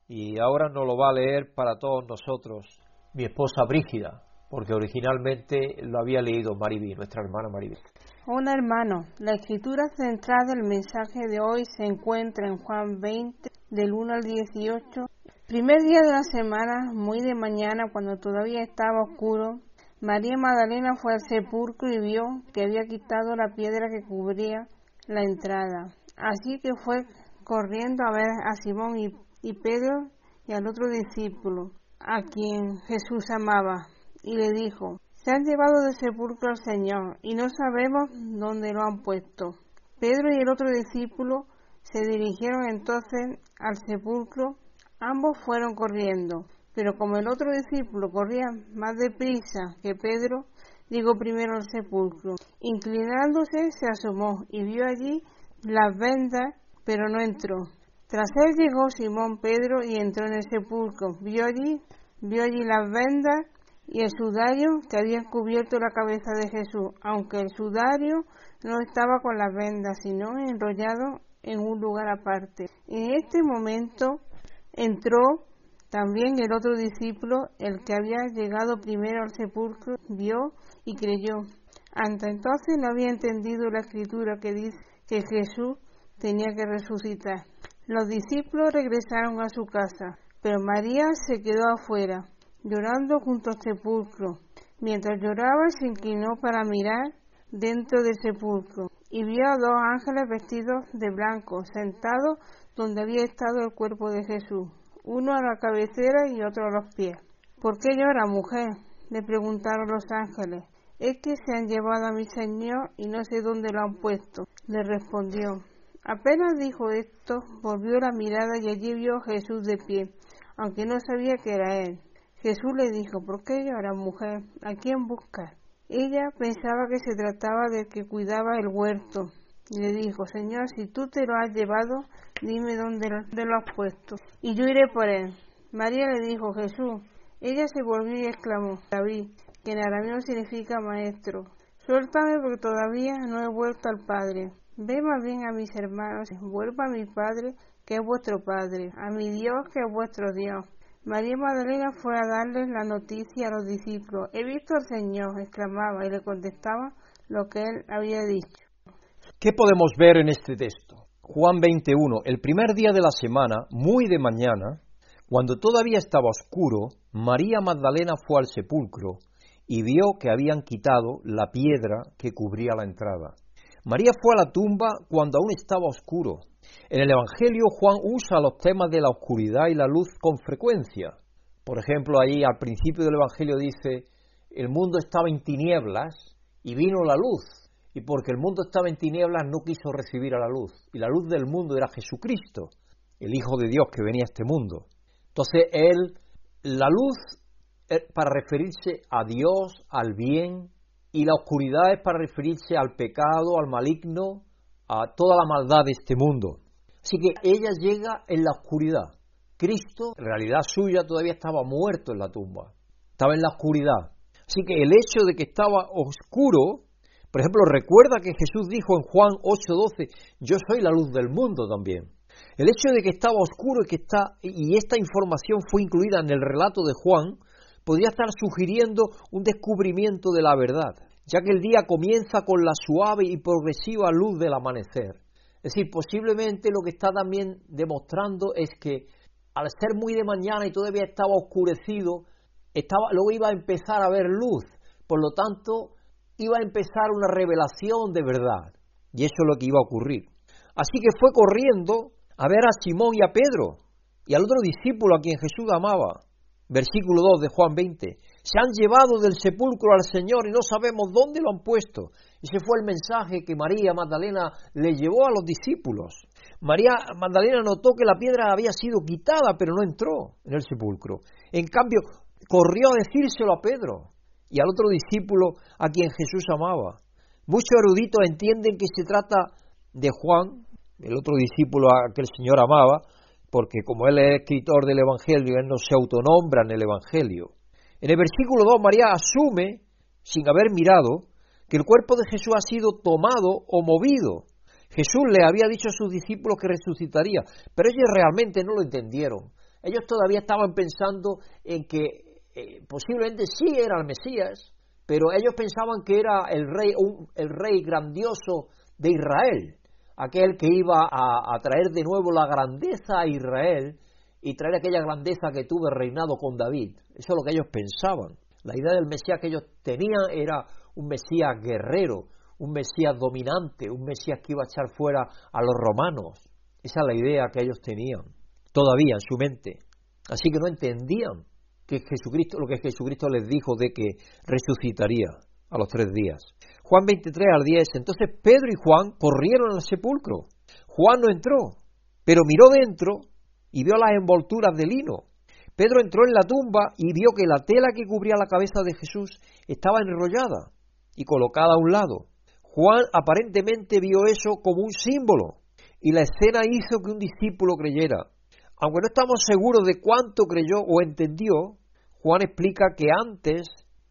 Y ahora nos lo va a leer para todos nosotros mi esposa Brígida, porque originalmente lo había leído Mariví, nuestra hermana Mariví. Un hermano, la escritura central del mensaje de hoy se encuentra en Juan 20, del 1 al 18. Primer día de la semana, muy de mañana, cuando todavía estaba oscuro, María Magdalena fue al sepulcro y vio que había quitado la piedra que cubría la entrada. Así que fue corriendo a ver a Simón y, Pedro y al otro discípulo a quien Jesús amaba y le dijo, se han llevado del sepulcro al Señor y no sabemos dónde lo han puesto. Pedro y el otro discípulo se dirigieron entonces al sepulcro. Ambos fueron corriendo, pero como el otro discípulo corría más deprisa que Pedro, llegó primero al sepulcro. Inclinándose se asomó y vio allí las vendas, pero no entró. Tras él llegó Simón Pedro y entró en el sepulcro. Vio allí, vio allí las vendas y el sudario que había cubierto la cabeza de Jesús, aunque el sudario no estaba con las vendas, sino enrollado en un lugar aparte. En este momento entró también el otro discípulo, el que había llegado primero al sepulcro, vio y creyó. Hasta entonces no había entendido la escritura que dice que Jesús tenía que resucitar. Los discípulos regresaron a su casa, pero María se quedó afuera, llorando junto al sepulcro. Mientras lloraba se inclinó para mirar dentro del sepulcro y vio a dos ángeles vestidos de blanco, sentados donde había estado el cuerpo de Jesús, uno a la cabecera y otro a los pies. ¿Por qué llora, mujer? le preguntaron los ángeles. Es que se han llevado a mi Señor y no sé dónde lo han puesto, le respondió. Apenas dijo esto, volvió la mirada y allí vio a Jesús de pie, aunque no sabía que era él. Jesús le dijo, ¿por qué llora, mujer? ¿A quién buscas? Ella pensaba que se trataba del que cuidaba el huerto. Le dijo, Señor, si tú te lo has llevado, dime dónde lo has puesto, y yo iré por él. María le dijo, Jesús. Ella se volvió y exclamó, David, que en arameo significa maestro. Suéltame porque todavía no he vuelto al Padre. Ve más bien a mis hermanos, vuelva a mi Padre, que es vuestro Padre, a mi Dios, que es vuestro Dios. María Magdalena fue a darles la noticia a los discípulos. He visto al Señor, exclamaba, y le contestaba lo que él había dicho. ¿Qué podemos ver en este texto? Juan 21. El primer día de la semana, muy de mañana, cuando todavía estaba oscuro, María Magdalena fue al sepulcro y vio que habían quitado la piedra que cubría la entrada. María fue a la tumba cuando aún estaba oscuro. En el Evangelio Juan usa los temas de la oscuridad y la luz con frecuencia. Por ejemplo, ahí al principio del Evangelio dice, el mundo estaba en tinieblas y vino la luz. Y porque el mundo estaba en tinieblas no quiso recibir a la luz. Y la luz del mundo era Jesucristo, el Hijo de Dios que venía a este mundo. Entonces él, la luz para referirse a Dios, al bien, y la oscuridad es para referirse al pecado, al maligno, a toda la maldad de este mundo. Así que ella llega en la oscuridad. Cristo, en realidad suya, todavía estaba muerto en la tumba. Estaba en la oscuridad. Así que el hecho de que estaba oscuro, por ejemplo, recuerda que Jesús dijo en Juan 8:12, yo soy la luz del mundo también. El hecho de que estaba oscuro y que está y esta información fue incluida en el relato de Juan, podría estar sugiriendo un descubrimiento de la verdad, ya que el día comienza con la suave y progresiva luz del amanecer. Es decir, posiblemente lo que está también demostrando es que al ser muy de mañana y todavía estaba oscurecido, estaba, luego iba a empezar a ver luz. Por lo tanto, iba a empezar una revelación de verdad. Y eso es lo que iba a ocurrir. Así que fue corriendo a ver a Simón y a Pedro y al otro discípulo a quien Jesús amaba versículo 2 de Juan 20, se han llevado del sepulcro al Señor y no sabemos dónde lo han puesto. Ese fue el mensaje que María Magdalena le llevó a los discípulos. María Magdalena notó que la piedra había sido quitada, pero no entró en el sepulcro. En cambio, corrió a decírselo a Pedro y al otro discípulo a quien Jesús amaba. Muchos eruditos entienden que se trata de Juan, el otro discípulo a que el Señor amaba, porque como él es escritor del Evangelio, él no se autonombra en el Evangelio. En el versículo 2 María asume, sin haber mirado, que el cuerpo de Jesús ha sido tomado o movido. Jesús le había dicho a sus discípulos que resucitaría, pero ellos realmente no lo entendieron. Ellos todavía estaban pensando en que eh, posiblemente sí era el Mesías, pero ellos pensaban que era el rey, el rey grandioso de Israel aquel que iba a, traer de nuevo la grandeza a Israel y traer aquella grandeza que tuvo el reinado con David. Eso es lo que ellos pensaban. La idea del Mesías que ellos tenían era un Mesías guerrero, un Mesías dominante, un Mesías que iba a echar fuera a los romanos. Esa es la idea que ellos tenían, todavía en su mente. Así que no entendían que Jesucristo, lo que Jesucristo les dijo de que resucitaría a los tres días. Juan 23 al 10. Entonces Pedro y Juan corrieron al sepulcro. Juan no entró, pero miró dentro y vio las envolturas de lino. Pedro entró en la tumba y vio que la tela que cubría la cabeza de Jesús estaba enrollada y colocada a un lado. Juan aparentemente vio eso como un símbolo y la escena hizo que un discípulo creyera. Aunque no estamos seguros de cuánto creyó o entendió, Juan explica que antes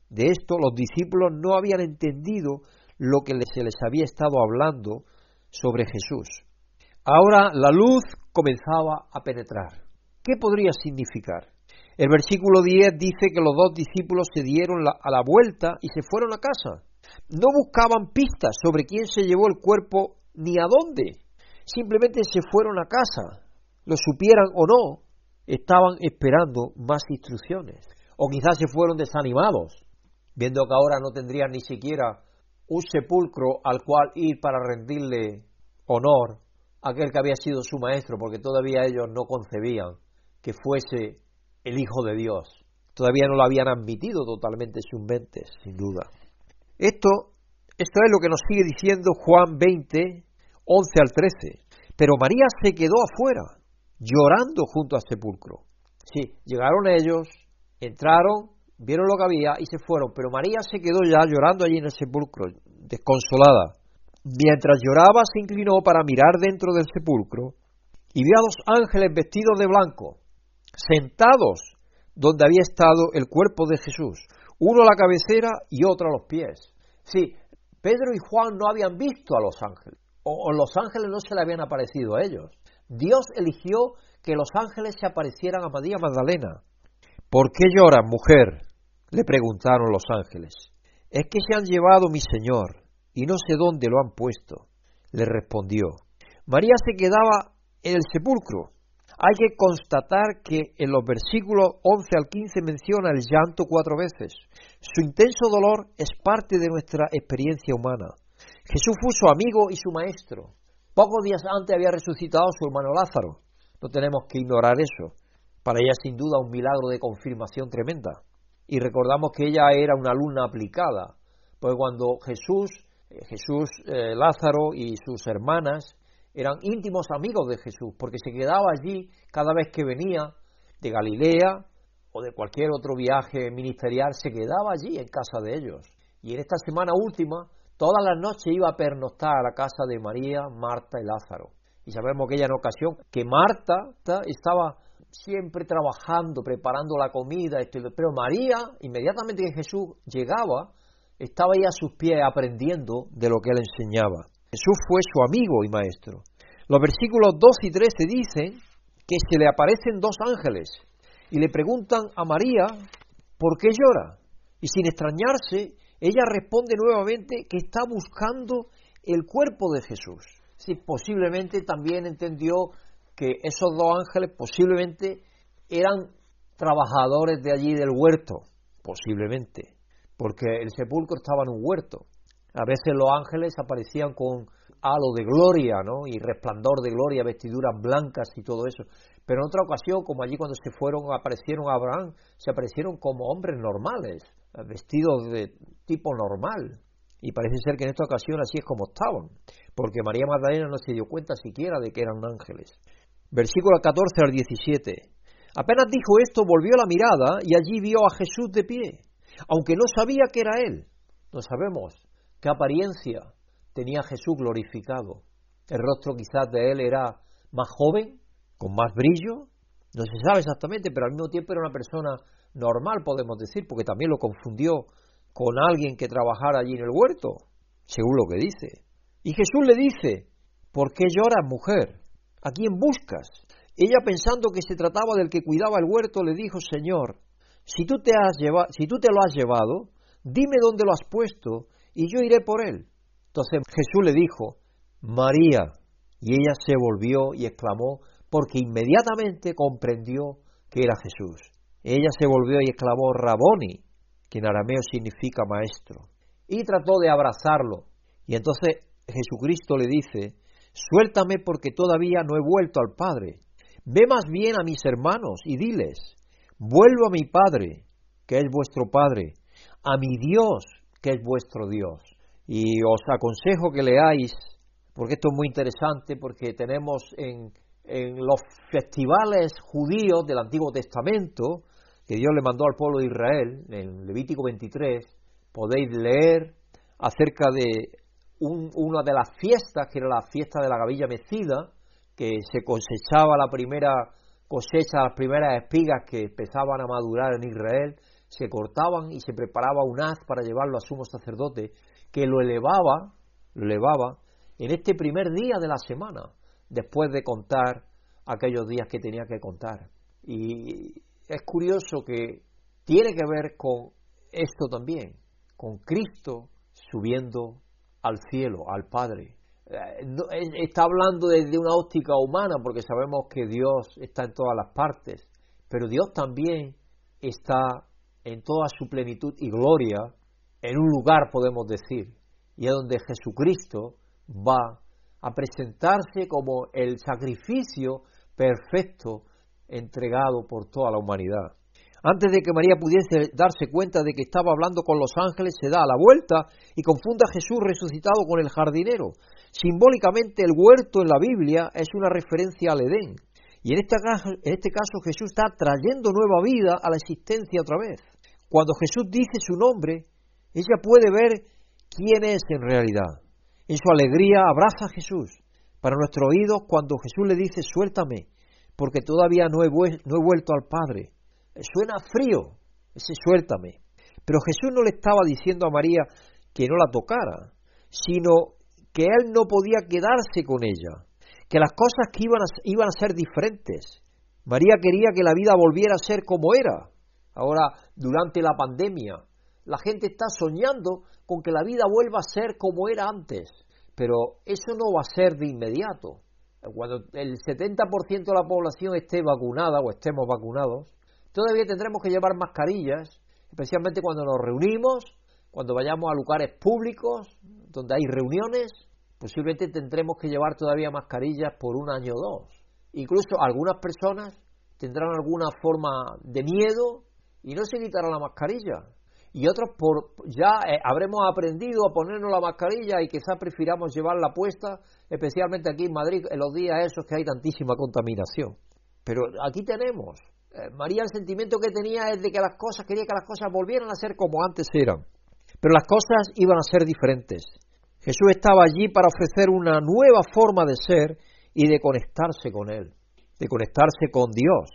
de esto los discípulos no habían entendido lo que se les había estado hablando sobre Jesús. Ahora la luz comenzaba a penetrar. ¿Qué podría significar? El versículo 10 dice que los dos discípulos se dieron a la vuelta y se fueron a casa. No buscaban pistas sobre quién se llevó el cuerpo ni a dónde. Simplemente se fueron a casa. Lo supieran o no, estaban esperando más instrucciones. O quizás se fueron desanimados, viendo que ahora no tendrían ni siquiera un sepulcro al cual ir para rendirle honor aquel que había sido su maestro, porque todavía ellos no concebían que fuese el Hijo de Dios. Todavía no lo habían admitido totalmente sus mentes, sin duda. Esto, esto es lo que nos sigue diciendo Juan 20, 11 al 13. Pero María se quedó afuera, llorando junto al sepulcro. Sí, llegaron ellos, entraron, vieron lo que había y se fueron, pero María se quedó ya llorando allí en el sepulcro, desconsolada. Mientras lloraba, se inclinó para mirar dentro del sepulcro y vio a dos ángeles vestidos de blanco, sentados donde había estado el cuerpo de Jesús, uno a la cabecera y otro a los pies. Sí, Pedro y Juan no habían visto a los ángeles, o, los ángeles no se le habían aparecido a ellos. Dios eligió que los ángeles se aparecieran a María Magdalena. ¿Por qué lloras, mujer? le preguntaron los ángeles. Es que se han llevado mi Señor, y no sé dónde lo han puesto, le respondió. María se quedaba en el sepulcro. Hay que constatar que en los versículos 11 al 15 menciona el llanto cuatro veces. Su intenso dolor es parte de nuestra experiencia humana. Jesús fue su amigo y su maestro. Pocos días antes había resucitado su hermano Lázaro. No tenemos que ignorar eso. Para ella sin duda un milagro de confirmación tremenda. Y recordamos que ella era una alumna aplicada, pues cuando Jesús, Jesús, eh, Lázaro y sus hermanas eran íntimos amigos de Jesús, porque se quedaba allí cada vez que venía de Galilea o de cualquier otro viaje ministerial, se quedaba allí en casa de ellos. Y en esta semana última, todas las noches iba a pernoctar a la casa de María, Marta y Lázaro. Y sabemos que en ocasión, que Marta estaba siempre trabajando, preparando la comida, pero María, inmediatamente que Jesús llegaba, estaba ahí a sus pies aprendiendo de lo que él enseñaba. Jesús fue su amigo y maestro. Los versículos 2 y 13 dicen que se le aparecen dos ángeles y le preguntan a María por qué llora. Y sin extrañarse, ella responde nuevamente que está buscando el cuerpo de Jesús. Si posiblemente también entendió que esos dos ángeles posiblemente eran trabajadores de allí del huerto, posiblemente, porque el sepulcro estaba en un huerto. A veces los ángeles aparecían con halo de gloria, ¿no? Y resplandor de gloria, vestiduras blancas y todo eso. Pero en otra ocasión, como allí cuando se fueron, aparecieron a Abraham, se aparecieron como hombres normales, vestidos de tipo normal. Y parece ser que en esta ocasión así es como estaban, porque María Magdalena no se dio cuenta siquiera de que eran ángeles. Versículo 14 al 17. Apenas dijo esto, volvió la mirada y allí vio a Jesús de pie, aunque no sabía que era él. No sabemos qué apariencia tenía Jesús glorificado. El rostro quizás de él era más joven, con más brillo, no se sabe exactamente, pero al mismo tiempo era una persona normal, podemos decir, porque también lo confundió con alguien que trabajara allí en el huerto, según lo que dice. Y Jesús le dice, ¿por qué lloras, mujer? ¿A quién buscas? Ella pensando que se trataba del que cuidaba el huerto, le dijo, Señor, si tú te, has llevado, si tú te lo has llevado, dime dónde lo has puesto y yo iré por él. Entonces Jesús le dijo, María. Y ella se volvió y exclamó, porque inmediatamente comprendió que era Jesús. Ella se volvió y exclamó, Raboni, que en arameo significa maestro. Y trató de abrazarlo. Y entonces Jesucristo le dice, Suéltame porque todavía no he vuelto al Padre. Ve más bien a mis hermanos y diles, vuelvo a mi Padre, que es vuestro Padre, a mi Dios, que es vuestro Dios. Y os aconsejo que leáis, porque esto es muy interesante, porque tenemos en, en los festivales judíos del Antiguo Testamento, que Dios le mandó al pueblo de Israel, en Levítico 23, podéis leer acerca de una de las fiestas, que era la fiesta de la gavilla mecida, que se cosechaba la primera cosecha, las primeras espigas que empezaban a madurar en Israel, se cortaban y se preparaba un haz para llevarlo a sumo sacerdote, que lo elevaba, lo elevaba en este primer día de la semana, después de contar aquellos días que tenía que contar. Y es curioso que tiene que ver con esto también, con Cristo subiendo al cielo, al Padre. Eh, está hablando desde una óptica humana porque sabemos que Dios está en todas las partes, pero Dios también está en toda su plenitud y gloria en un lugar, podemos decir, y es donde Jesucristo va a presentarse como el sacrificio perfecto entregado por toda la humanidad. Antes de que María pudiese darse cuenta de que estaba hablando con los ángeles, se da la vuelta y confunda a Jesús resucitado con el jardinero. Simbólicamente el huerto en la Biblia es una referencia al Edén. Y en este, caso, Jesús está trayendo nueva vida a la existencia otra vez. Cuando Jesús dice su nombre, ella puede ver quién es en realidad. En su alegría abraza a Jesús. Para nuestros oídos, cuando Jesús le dice, suéltame, porque todavía no he, no he vuelto al Padre. Suena frío, ese suéltame. Pero Jesús no le estaba diciendo a María que no la tocara, sino que él no podía quedarse con ella, que las cosas que iban a, iban a ser diferentes. María quería que la vida volviera a ser como era. Ahora, durante la pandemia, la gente está soñando con que la vida vuelva a ser como era antes, pero eso no va a ser de inmediato. Cuando el 70% de la población esté vacunada o estemos vacunados, todavía tendremos que llevar mascarillas, especialmente cuando nos reunimos, cuando vayamos a lugares públicos, donde hay reuniones, posiblemente tendremos que llevar todavía mascarillas por un año o dos. Incluso algunas personas tendrán alguna forma de miedo y no se quitarán la mascarilla. Y otros por, ya eh, habremos aprendido a ponernos la mascarilla y quizás prefiramos llevarla puesta, especialmente aquí en Madrid, en los días esos que hay tantísima contaminación. Pero aquí tenemos. Eh, María el sentimiento que tenía es de que las cosas, quería que las cosas volvieran a ser como antes eran. Pero las cosas iban a ser diferentes. Jesús estaba allí para ofrecer una nueva forma de ser y de conectarse con Él, de conectarse con Dios.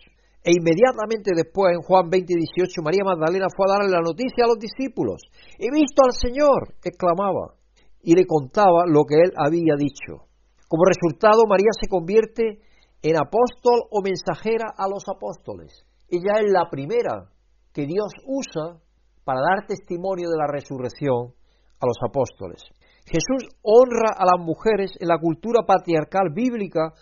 E inmediatamente después, en Juan 20 18, María Magdalena fue a darle la noticia a los discípulos. He visto al Señor, exclamaba, y le contaba lo que él había dicho. Como resultado, María se convierte en apóstol o mensajera a los apóstoles. Ella es la primera que Dios usa para dar testimonio de la resurrección a los apóstoles. Jesús honra a las mujeres en la cultura patriarcal bíblica,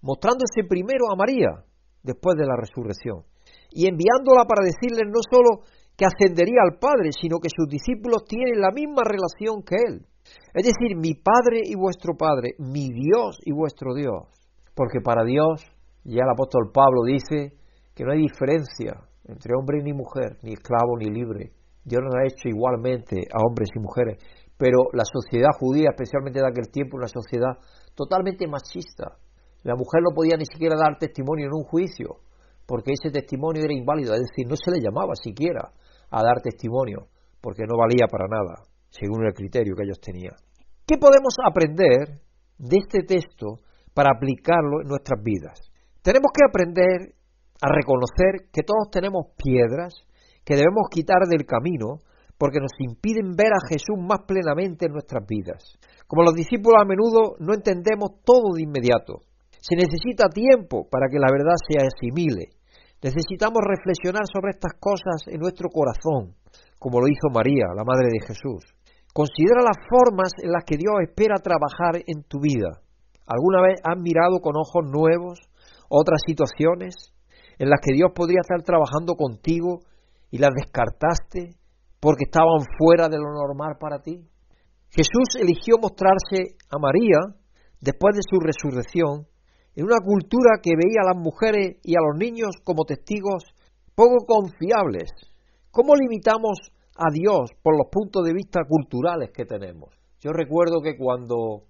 mostrándose primero a María, después de la resurrección, y enviándola para decirles no solo que ascendería al Padre, sino que sus discípulos tienen la misma relación que Él. Es decir, mi Padre y vuestro Padre, mi Dios y vuestro Dios. Porque para Dios, ya el apóstol Pablo dice que no hay diferencia entre hombre ni mujer, ni esclavo ni libre. Dios nos ha hecho igualmente a hombres y mujeres. Pero la sociedad judía, especialmente de aquel tiempo, una sociedad totalmente machista, la mujer no podía ni siquiera dar testimonio en un juicio, porque ese testimonio era inválido, es decir, no se le llamaba siquiera a dar testimonio, porque no valía para nada, según el criterio que ellos tenían. ¿Qué podemos aprender de este texto para aplicarlo en nuestras vidas? Tenemos que aprender a reconocer que todos tenemos piedras que debemos quitar del camino porque nos impiden ver a Jesús más plenamente en nuestras vidas. Como los discípulos a menudo no entendemos todo de inmediato, se necesita tiempo para que la verdad se asimile. Necesitamos reflexionar sobre estas cosas en nuestro corazón, como lo hizo María, la Madre de Jesús. Considera las formas en las que Dios espera trabajar en tu vida. ¿Alguna vez has mirado con ojos nuevos otras situaciones en las que Dios podría estar trabajando contigo y las descartaste porque estaban fuera de lo normal para ti? Jesús eligió mostrarse a María después de su resurrección en una cultura que veía a las mujeres y a los niños como testigos poco confiables. ¿Cómo limitamos a Dios por los puntos de vista culturales que tenemos? Yo recuerdo que cuando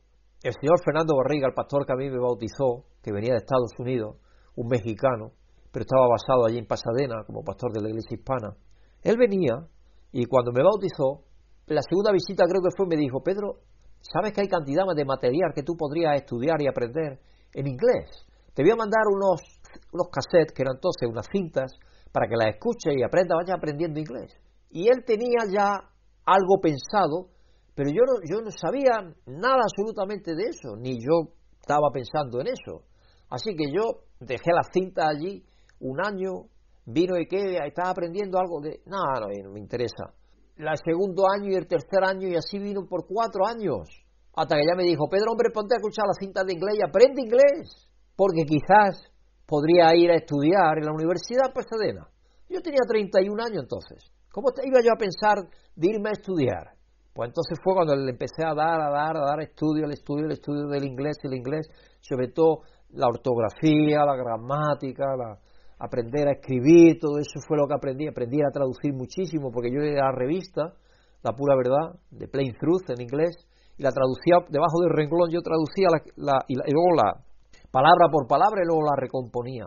el señor Fernando Barriga, el pastor que a mí me bautizó, que venía de Estados Unidos, un mexicano, pero estaba basado allí en Pasadena como pastor de la iglesia hispana, él venía y cuando me bautizó, la segunda visita creo que fue, me dijo, Pedro, ¿sabes que hay cantidad de material que tú podrías estudiar y aprender en inglés? Te voy a mandar unos, unos cassettes, que eran entonces unas cintas, para que las escuches y aprenda, vaya aprendiendo inglés. Y él tenía ya algo pensado, pero yo no, yo no sabía nada absolutamente de eso, ni yo estaba pensando en eso. Así que yo dejé la cinta allí un año, vino y que estaba aprendiendo algo de... No, no, no me interesa. El segundo año y el tercer año y así vino por cuatro años. Hasta que ya me dijo, Pedro, hombre, ponte a escuchar la cinta de inglés y aprende inglés. Porque quizás podría ir a estudiar en la Universidad de Pasadena. Yo tenía 31 años entonces. ¿Cómo iba yo a pensar de irme a estudiar? Pues entonces fue cuando le empecé a dar, a dar, a dar estudio, el estudio, el estudio del inglés, el inglés, sobre todo la ortografía, la gramática, la, aprender a escribir, todo eso fue lo que aprendí. Aprendí a traducir muchísimo porque yo era la revista, La Pura Verdad, de Plain Truth en inglés, y la traducía debajo del renglón, yo traducía la, y, luego la palabra por palabra y luego la recomponía.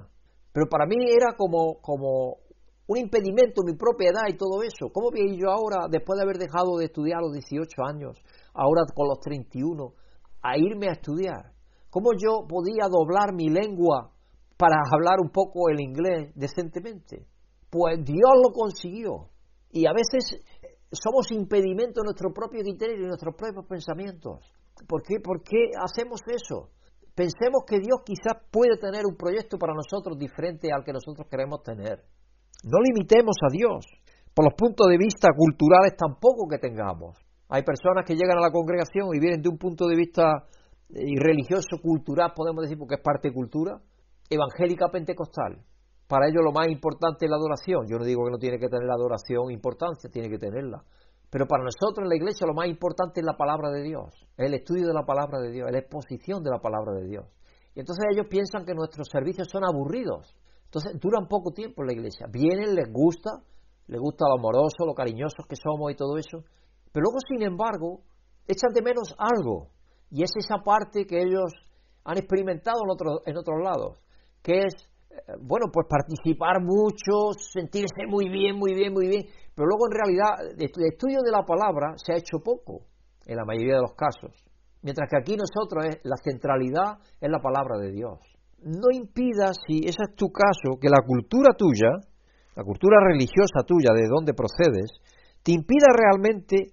Pero para mí era como, como un impedimento, mi propia edad y todo eso. ¿Cómo voy yo ahora, después de haber dejado de estudiar a los 18 años, ahora con los 31, a irme a estudiar? ¿Cómo yo podía doblar mi lengua para hablar un poco el inglés decentemente? Pues Dios lo consiguió. Y a veces somos impedimento de nuestro propio criterio y nuestros propios pensamientos. ¿Por qué? ¿Por qué hacemos eso? Pensemos que Dios quizás puede tener un proyecto para nosotros diferente al que nosotros queremos tener. No limitemos a Dios por los puntos de vista culturales tampoco que tengamos. Hay personas que llegan a la congregación y vienen de un punto de vista eh, religioso, cultural, podemos decir, porque es parte de cultura, evangélica pentecostal. Para ellos lo más importante es la adoración. Yo no digo que no tiene que tener la adoración importancia, tiene que tenerla. Pero para nosotros en la iglesia lo más importante es la palabra de Dios, el estudio de la palabra de Dios, la exposición de la palabra de Dios. Y entonces ellos piensan que nuestros servicios son aburridos. Entonces duran poco tiempo en la iglesia. Vienen, les gusta, les gusta lo amoroso, lo cariñosos que somos y todo eso. Pero luego, sin embargo, echan de menos algo. Y es esa parte que ellos han experimentado en, en otros lados que es, eh, bueno, pues participar mucho, sentirse muy bien, muy bien, muy bien, pero luego en realidad el estudio de la palabra se ha hecho poco en la mayoría de los casos, mientras que aquí nosotros es, la centralidad es la palabra de Dios. No impida, si ese es tu caso, que la cultura tuya, la cultura religiosa tuya, de donde procedes, te impida realmente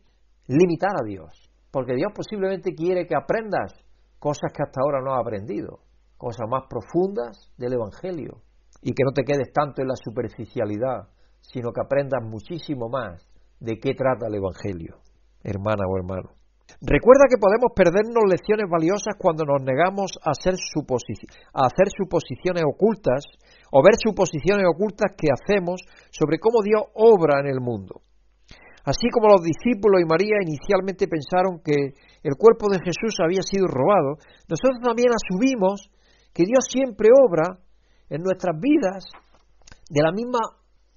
limitar a Dios, porque Dios posiblemente quiere que aprendas cosas que hasta ahora no has aprendido cosas más profundas del Evangelio y que no te quedes tanto en la superficialidad, sino que aprendas muchísimo más de qué trata el Evangelio, hermana o hermano. Recuerda que podemos perdernos lecciones valiosas cuando nos negamos a hacer, a hacer suposiciones ocultas o ver suposiciones ocultas que hacemos sobre cómo Dios obra en el mundo. Así como los discípulos y María inicialmente pensaron que el cuerpo de Jesús había sido robado, nosotros también asumimos que Dios siempre obra en nuestras vidas de la misma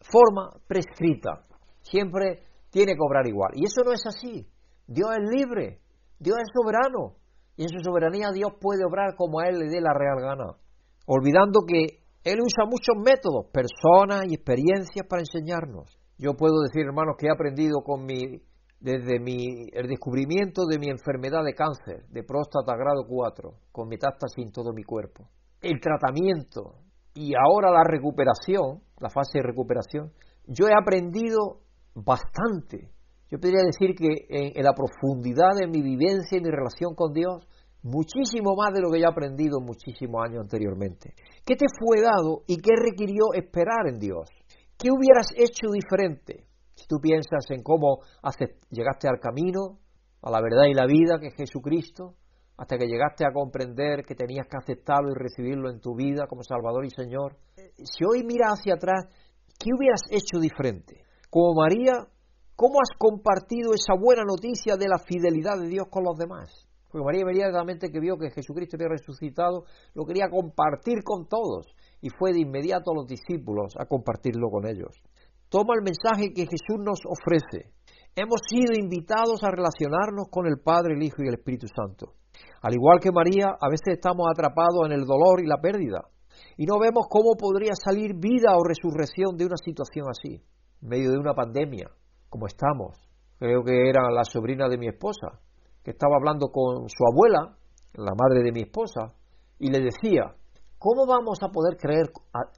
forma prescrita. Siempre tiene que obrar igual. Y eso no es así. Dios es libre, Dios es soberano. Y en su soberanía Dios puede obrar como a Él le dé la real gana. Olvidando que Él usa muchos métodos, personas y experiencias para enseñarnos. Yo puedo decir, hermanos, que he aprendido con mi, desde el descubrimiento de mi enfermedad de cáncer, de próstata grado 4, con metástasis en todo mi cuerpo, el tratamiento y ahora la recuperación, la fase de recuperación, yo he aprendido bastante. Yo podría decir que en, la profundidad de mi vivencia y mi relación con Dios, muchísimo más de lo que ya he aprendido muchísimos años anteriormente. ¿Qué te fue dado y qué requirió esperar en Dios? ¿Qué hubieras hecho diferente? Si tú piensas en cómo llegaste al camino, a la verdad y la vida que es Jesucristo, hasta que llegaste a comprender que tenías que aceptarlo y recibirlo en tu vida como Salvador y Señor. Si hoy miras hacia atrás, ¿qué hubieras hecho diferente? Como María, ¿cómo has compartido esa buena noticia de la fidelidad de Dios con los demás? Porque María inmediatamente que vio que Jesucristo había resucitado, lo quería compartir con todos y fue de inmediato a los discípulos a compartirlo con ellos. Toma el mensaje que Jesús nos ofrece. Hemos sido invitados a relacionarnos con el Padre, el Hijo y el Espíritu Santo. Al igual que María, a veces estamos atrapados en el dolor y la pérdida y no vemos cómo podría salir vida o resurrección de una situación así, en medio de una pandemia, como estamos. Creo que era la sobrina de mi esposa, que estaba hablando con su abuela, la madre de mi esposa, y le decía, ¿cómo vamos a poder creer,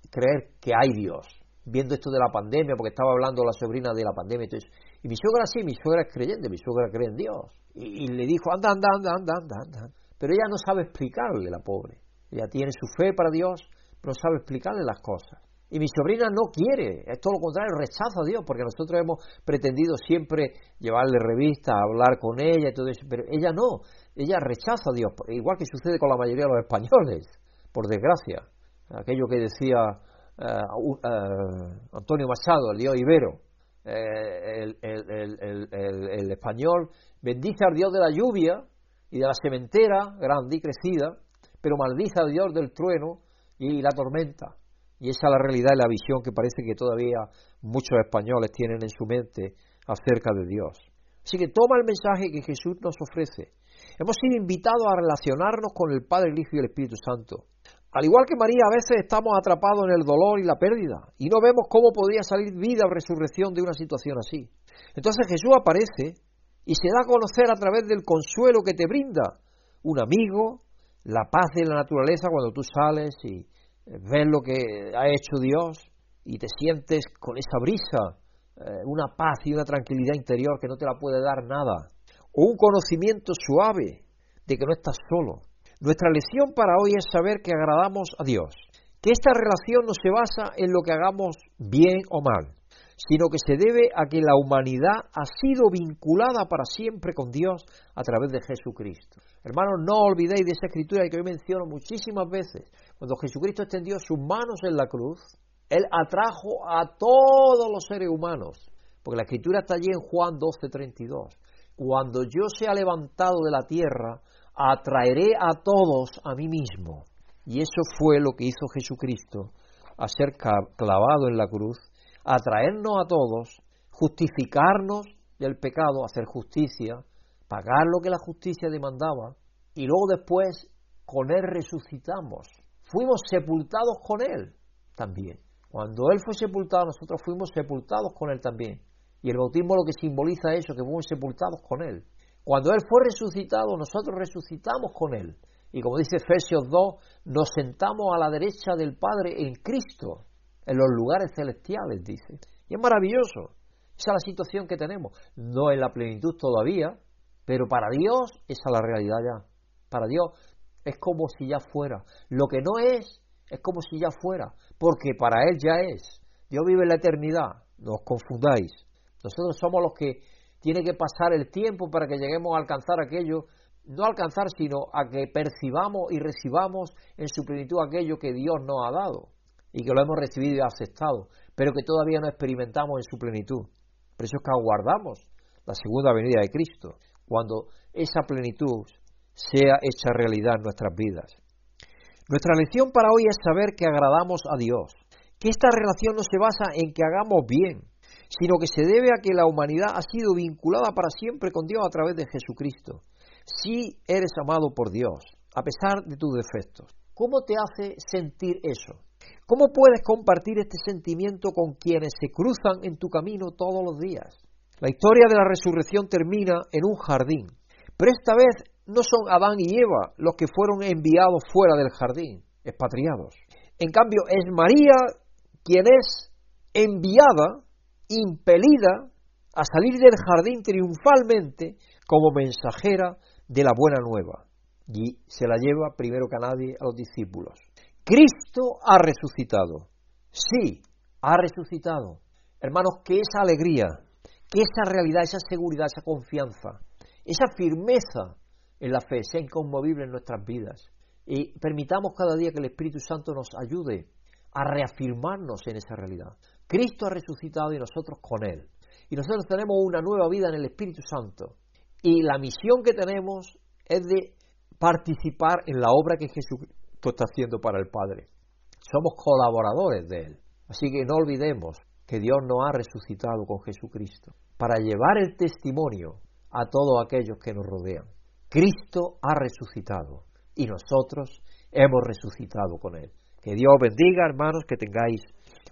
creer que hay Dios? Viendo esto de la pandemia, porque estaba hablando la sobrina de la pandemia. y mi suegra sí, mi suegra es creyente, mi suegra cree en Dios. Y, y le dijo, anda, anda, anda, anda, anda, anda. Pero ella no sabe explicarle, la pobre. Ella tiene su fe para Dios, no sabe explicarle las cosas. Y mi sobrina no quiere, es todo lo contrario, rechaza a Dios, porque nosotros hemos pretendido siempre llevarle revista, hablar con ella y todo eso, pero ella no, ella rechaza a Dios, igual que sucede con la mayoría de los españoles, por desgracia. Aquello que decía eh, eh, Antonio Machado, el dios Ibero, eh, el, el, español bendice al Dios de la lluvia y de la sementera grande y crecida, pero maldice al Dios del trueno y la tormenta. Y esa es la realidad y la visión que parece que todavía muchos españoles tienen en su mente acerca de Dios. Así que toma el mensaje que Jesús nos ofrece. Hemos sido invitados a relacionarnos con el Padre, el Hijo y el Espíritu Santo. Al igual que María, a veces estamos atrapados en el dolor y la pérdida y no vemos cómo podría salir vida o resurrección de una situación así. Entonces Jesús aparece y se da a conocer a través del consuelo que te brinda un amigo, la paz de la naturaleza cuando tú sales y ves lo que ha hecho Dios y te sientes con esa brisa, eh, una paz y una tranquilidad interior que no te la puede dar nada, o un conocimiento suave de que no estás solo. Nuestra lección para hoy es saber que agradamos a Dios, que esta relación no se basa en lo que hagamos bien o mal, sino que se debe a que la humanidad ha sido vinculada para siempre con Dios a través de Jesucristo. Hermanos, no olvidéis de esa escritura que hoy menciono muchísimas veces. Cuando Jesucristo extendió sus manos en la cruz, Él atrajo a todos los seres humanos, porque la escritura está allí en Juan 12:32. Cuando yo sea levantado de la tierra, atraeré a todos a mí mismo. Y eso fue lo que hizo Jesucristo, a ser clavado en la cruz atraernos a todos, justificarnos del pecado, hacer justicia, pagar lo que la justicia demandaba, y luego después con Él resucitamos. Fuimos sepultados con Él también. Cuando Él fue sepultado, nosotros fuimos sepultados con Él también. Y el bautismo lo que simboliza eso, que fuimos sepultados con Él. Cuando Él fue resucitado, nosotros resucitamos con Él. Y como dice Efesios 2, nos sentamos a la derecha del Padre en Cristo en los lugares celestiales, dice. Y es maravilloso. Esa es la situación que tenemos. No en la plenitud todavía, pero para Dios esa es la realidad ya. Para Dios es como si ya fuera. Lo que no es, es como si ya fuera, porque para Él ya es. Dios vive en la eternidad, no os confundáis. Nosotros somos los que tiene que pasar el tiempo para que lleguemos a alcanzar aquello, no alcanzar, sino a que percibamos y recibamos en su plenitud aquello que Dios nos ha dado y que lo hemos recibido y aceptado, pero que todavía no experimentamos en su plenitud. Por eso es que aguardamos la segunda venida de Cristo, cuando esa plenitud sea hecha realidad en nuestras vidas. Nuestra lección para hoy es saber que agradamos a Dios, que esta relación no se basa en que hagamos bien, sino que se debe a que la humanidad ha sido vinculada para siempre con Dios a través de Jesucristo. Si eres amado por Dios, a pesar de tus defectos, ¿cómo te hace sentir eso? ¿Cómo puedes compartir este sentimiento con quienes se cruzan en tu camino todos los días? La historia de la resurrección termina en un jardín, pero esta vez no son Adán y Eva los que fueron enviados fuera del jardín, expatriados. En cambio, es María quien es enviada, impelida a salir del jardín triunfalmente como mensajera de la buena nueva. Y se la lleva primero que a nadie a los discípulos. Cristo ha resucitado. Sí, ha resucitado. Hermanos, que esa alegría, que esa realidad, esa seguridad, esa confianza, esa firmeza en la fe sea inconmovible en nuestras vidas. Y permitamos cada día que el Espíritu Santo nos ayude a reafirmarnos en esa realidad. Cristo ha resucitado y nosotros con Él. Y nosotros tenemos una nueva vida en el Espíritu Santo. Y la misión que tenemos es de participar en la obra que Jesucristo está haciendo para el Padre. Somos colaboradores de Él. Así que no olvidemos que Dios nos ha resucitado con Jesucristo para llevar el testimonio a todos aquellos que nos rodean. Cristo ha resucitado y nosotros hemos resucitado con Él. Que Dios bendiga, hermanos, que tengáis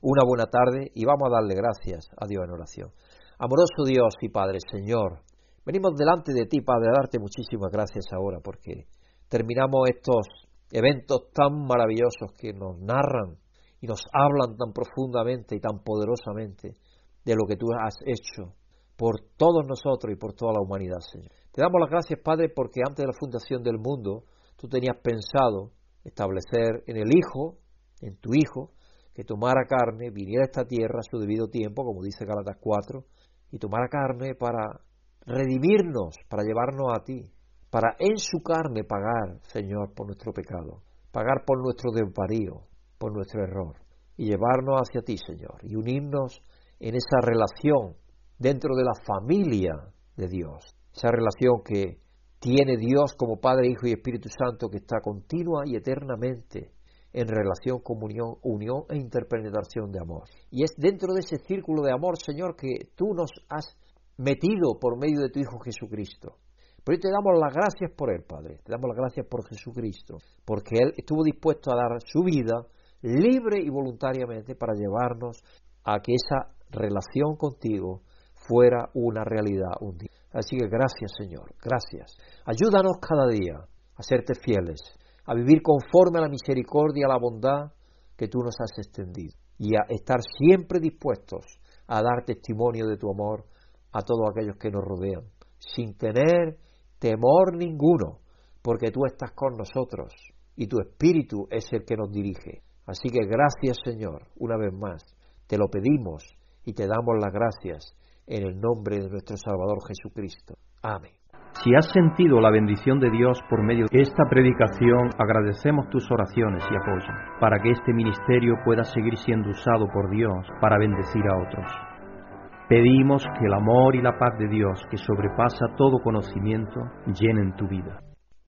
una buena tarde y vamos a darle gracias a Dios en oración. Amoroso Dios y Padre Señor, venimos delante de ti, Padre, a darte muchísimas gracias ahora porque terminamos estos eventos tan maravillosos que nos narran y nos hablan tan profundamente y tan poderosamente de lo que tú has hecho por todos nosotros y por toda la humanidad, Señor. Te damos las gracias, Padre, porque antes de la fundación del mundo tú tenías pensado establecer en el Hijo, en tu Hijo, que tomara carne, viniera a esta tierra a su debido tiempo, como dice Galatas 4, y tomara carne para redimirnos, para llevarnos a ti, para en su carne pagar, Señor, por nuestro pecado, pagar por nuestro desvarío, por nuestro error, y llevarnos hacia ti, Señor, y unirnos en esa relación dentro de la familia de Dios, esa relación que tiene Dios como Padre, Hijo y Espíritu Santo, que está continua y eternamente en relación, comunión, unión e interpenetración de amor. Y es dentro de ese círculo de amor, Señor, que tú nos has metido por medio de tu Hijo Jesucristo. Pero hoy te damos las gracias por Él, Padre. Te damos las gracias por Jesucristo, porque Él estuvo dispuesto a dar su vida libre y voluntariamente para llevarnos a que esa relación contigo fuera una realidad un día. Así que gracias, Señor, gracias. Ayúdanos cada día a serte fieles, a vivir conforme a la misericordia, a la bondad que tú nos has extendido y a estar siempre dispuestos a dar testimonio de tu amor a todos aquellos que nos rodean, sin tener temor ninguno, porque tú estás con nosotros y tu espíritu es el que nos dirige. Así que gracias Señor, una vez más, te lo pedimos y te damos las gracias en el nombre de nuestro Salvador Jesucristo. Amén. Si has sentido la bendición de Dios por medio de esta predicación, agradecemos tus oraciones y apoyo para que este ministerio pueda seguir siendo usado por Dios para bendecir a otros. Pedimos que el amor y la paz de Dios, que sobrepasa todo conocimiento, llenen tu vida.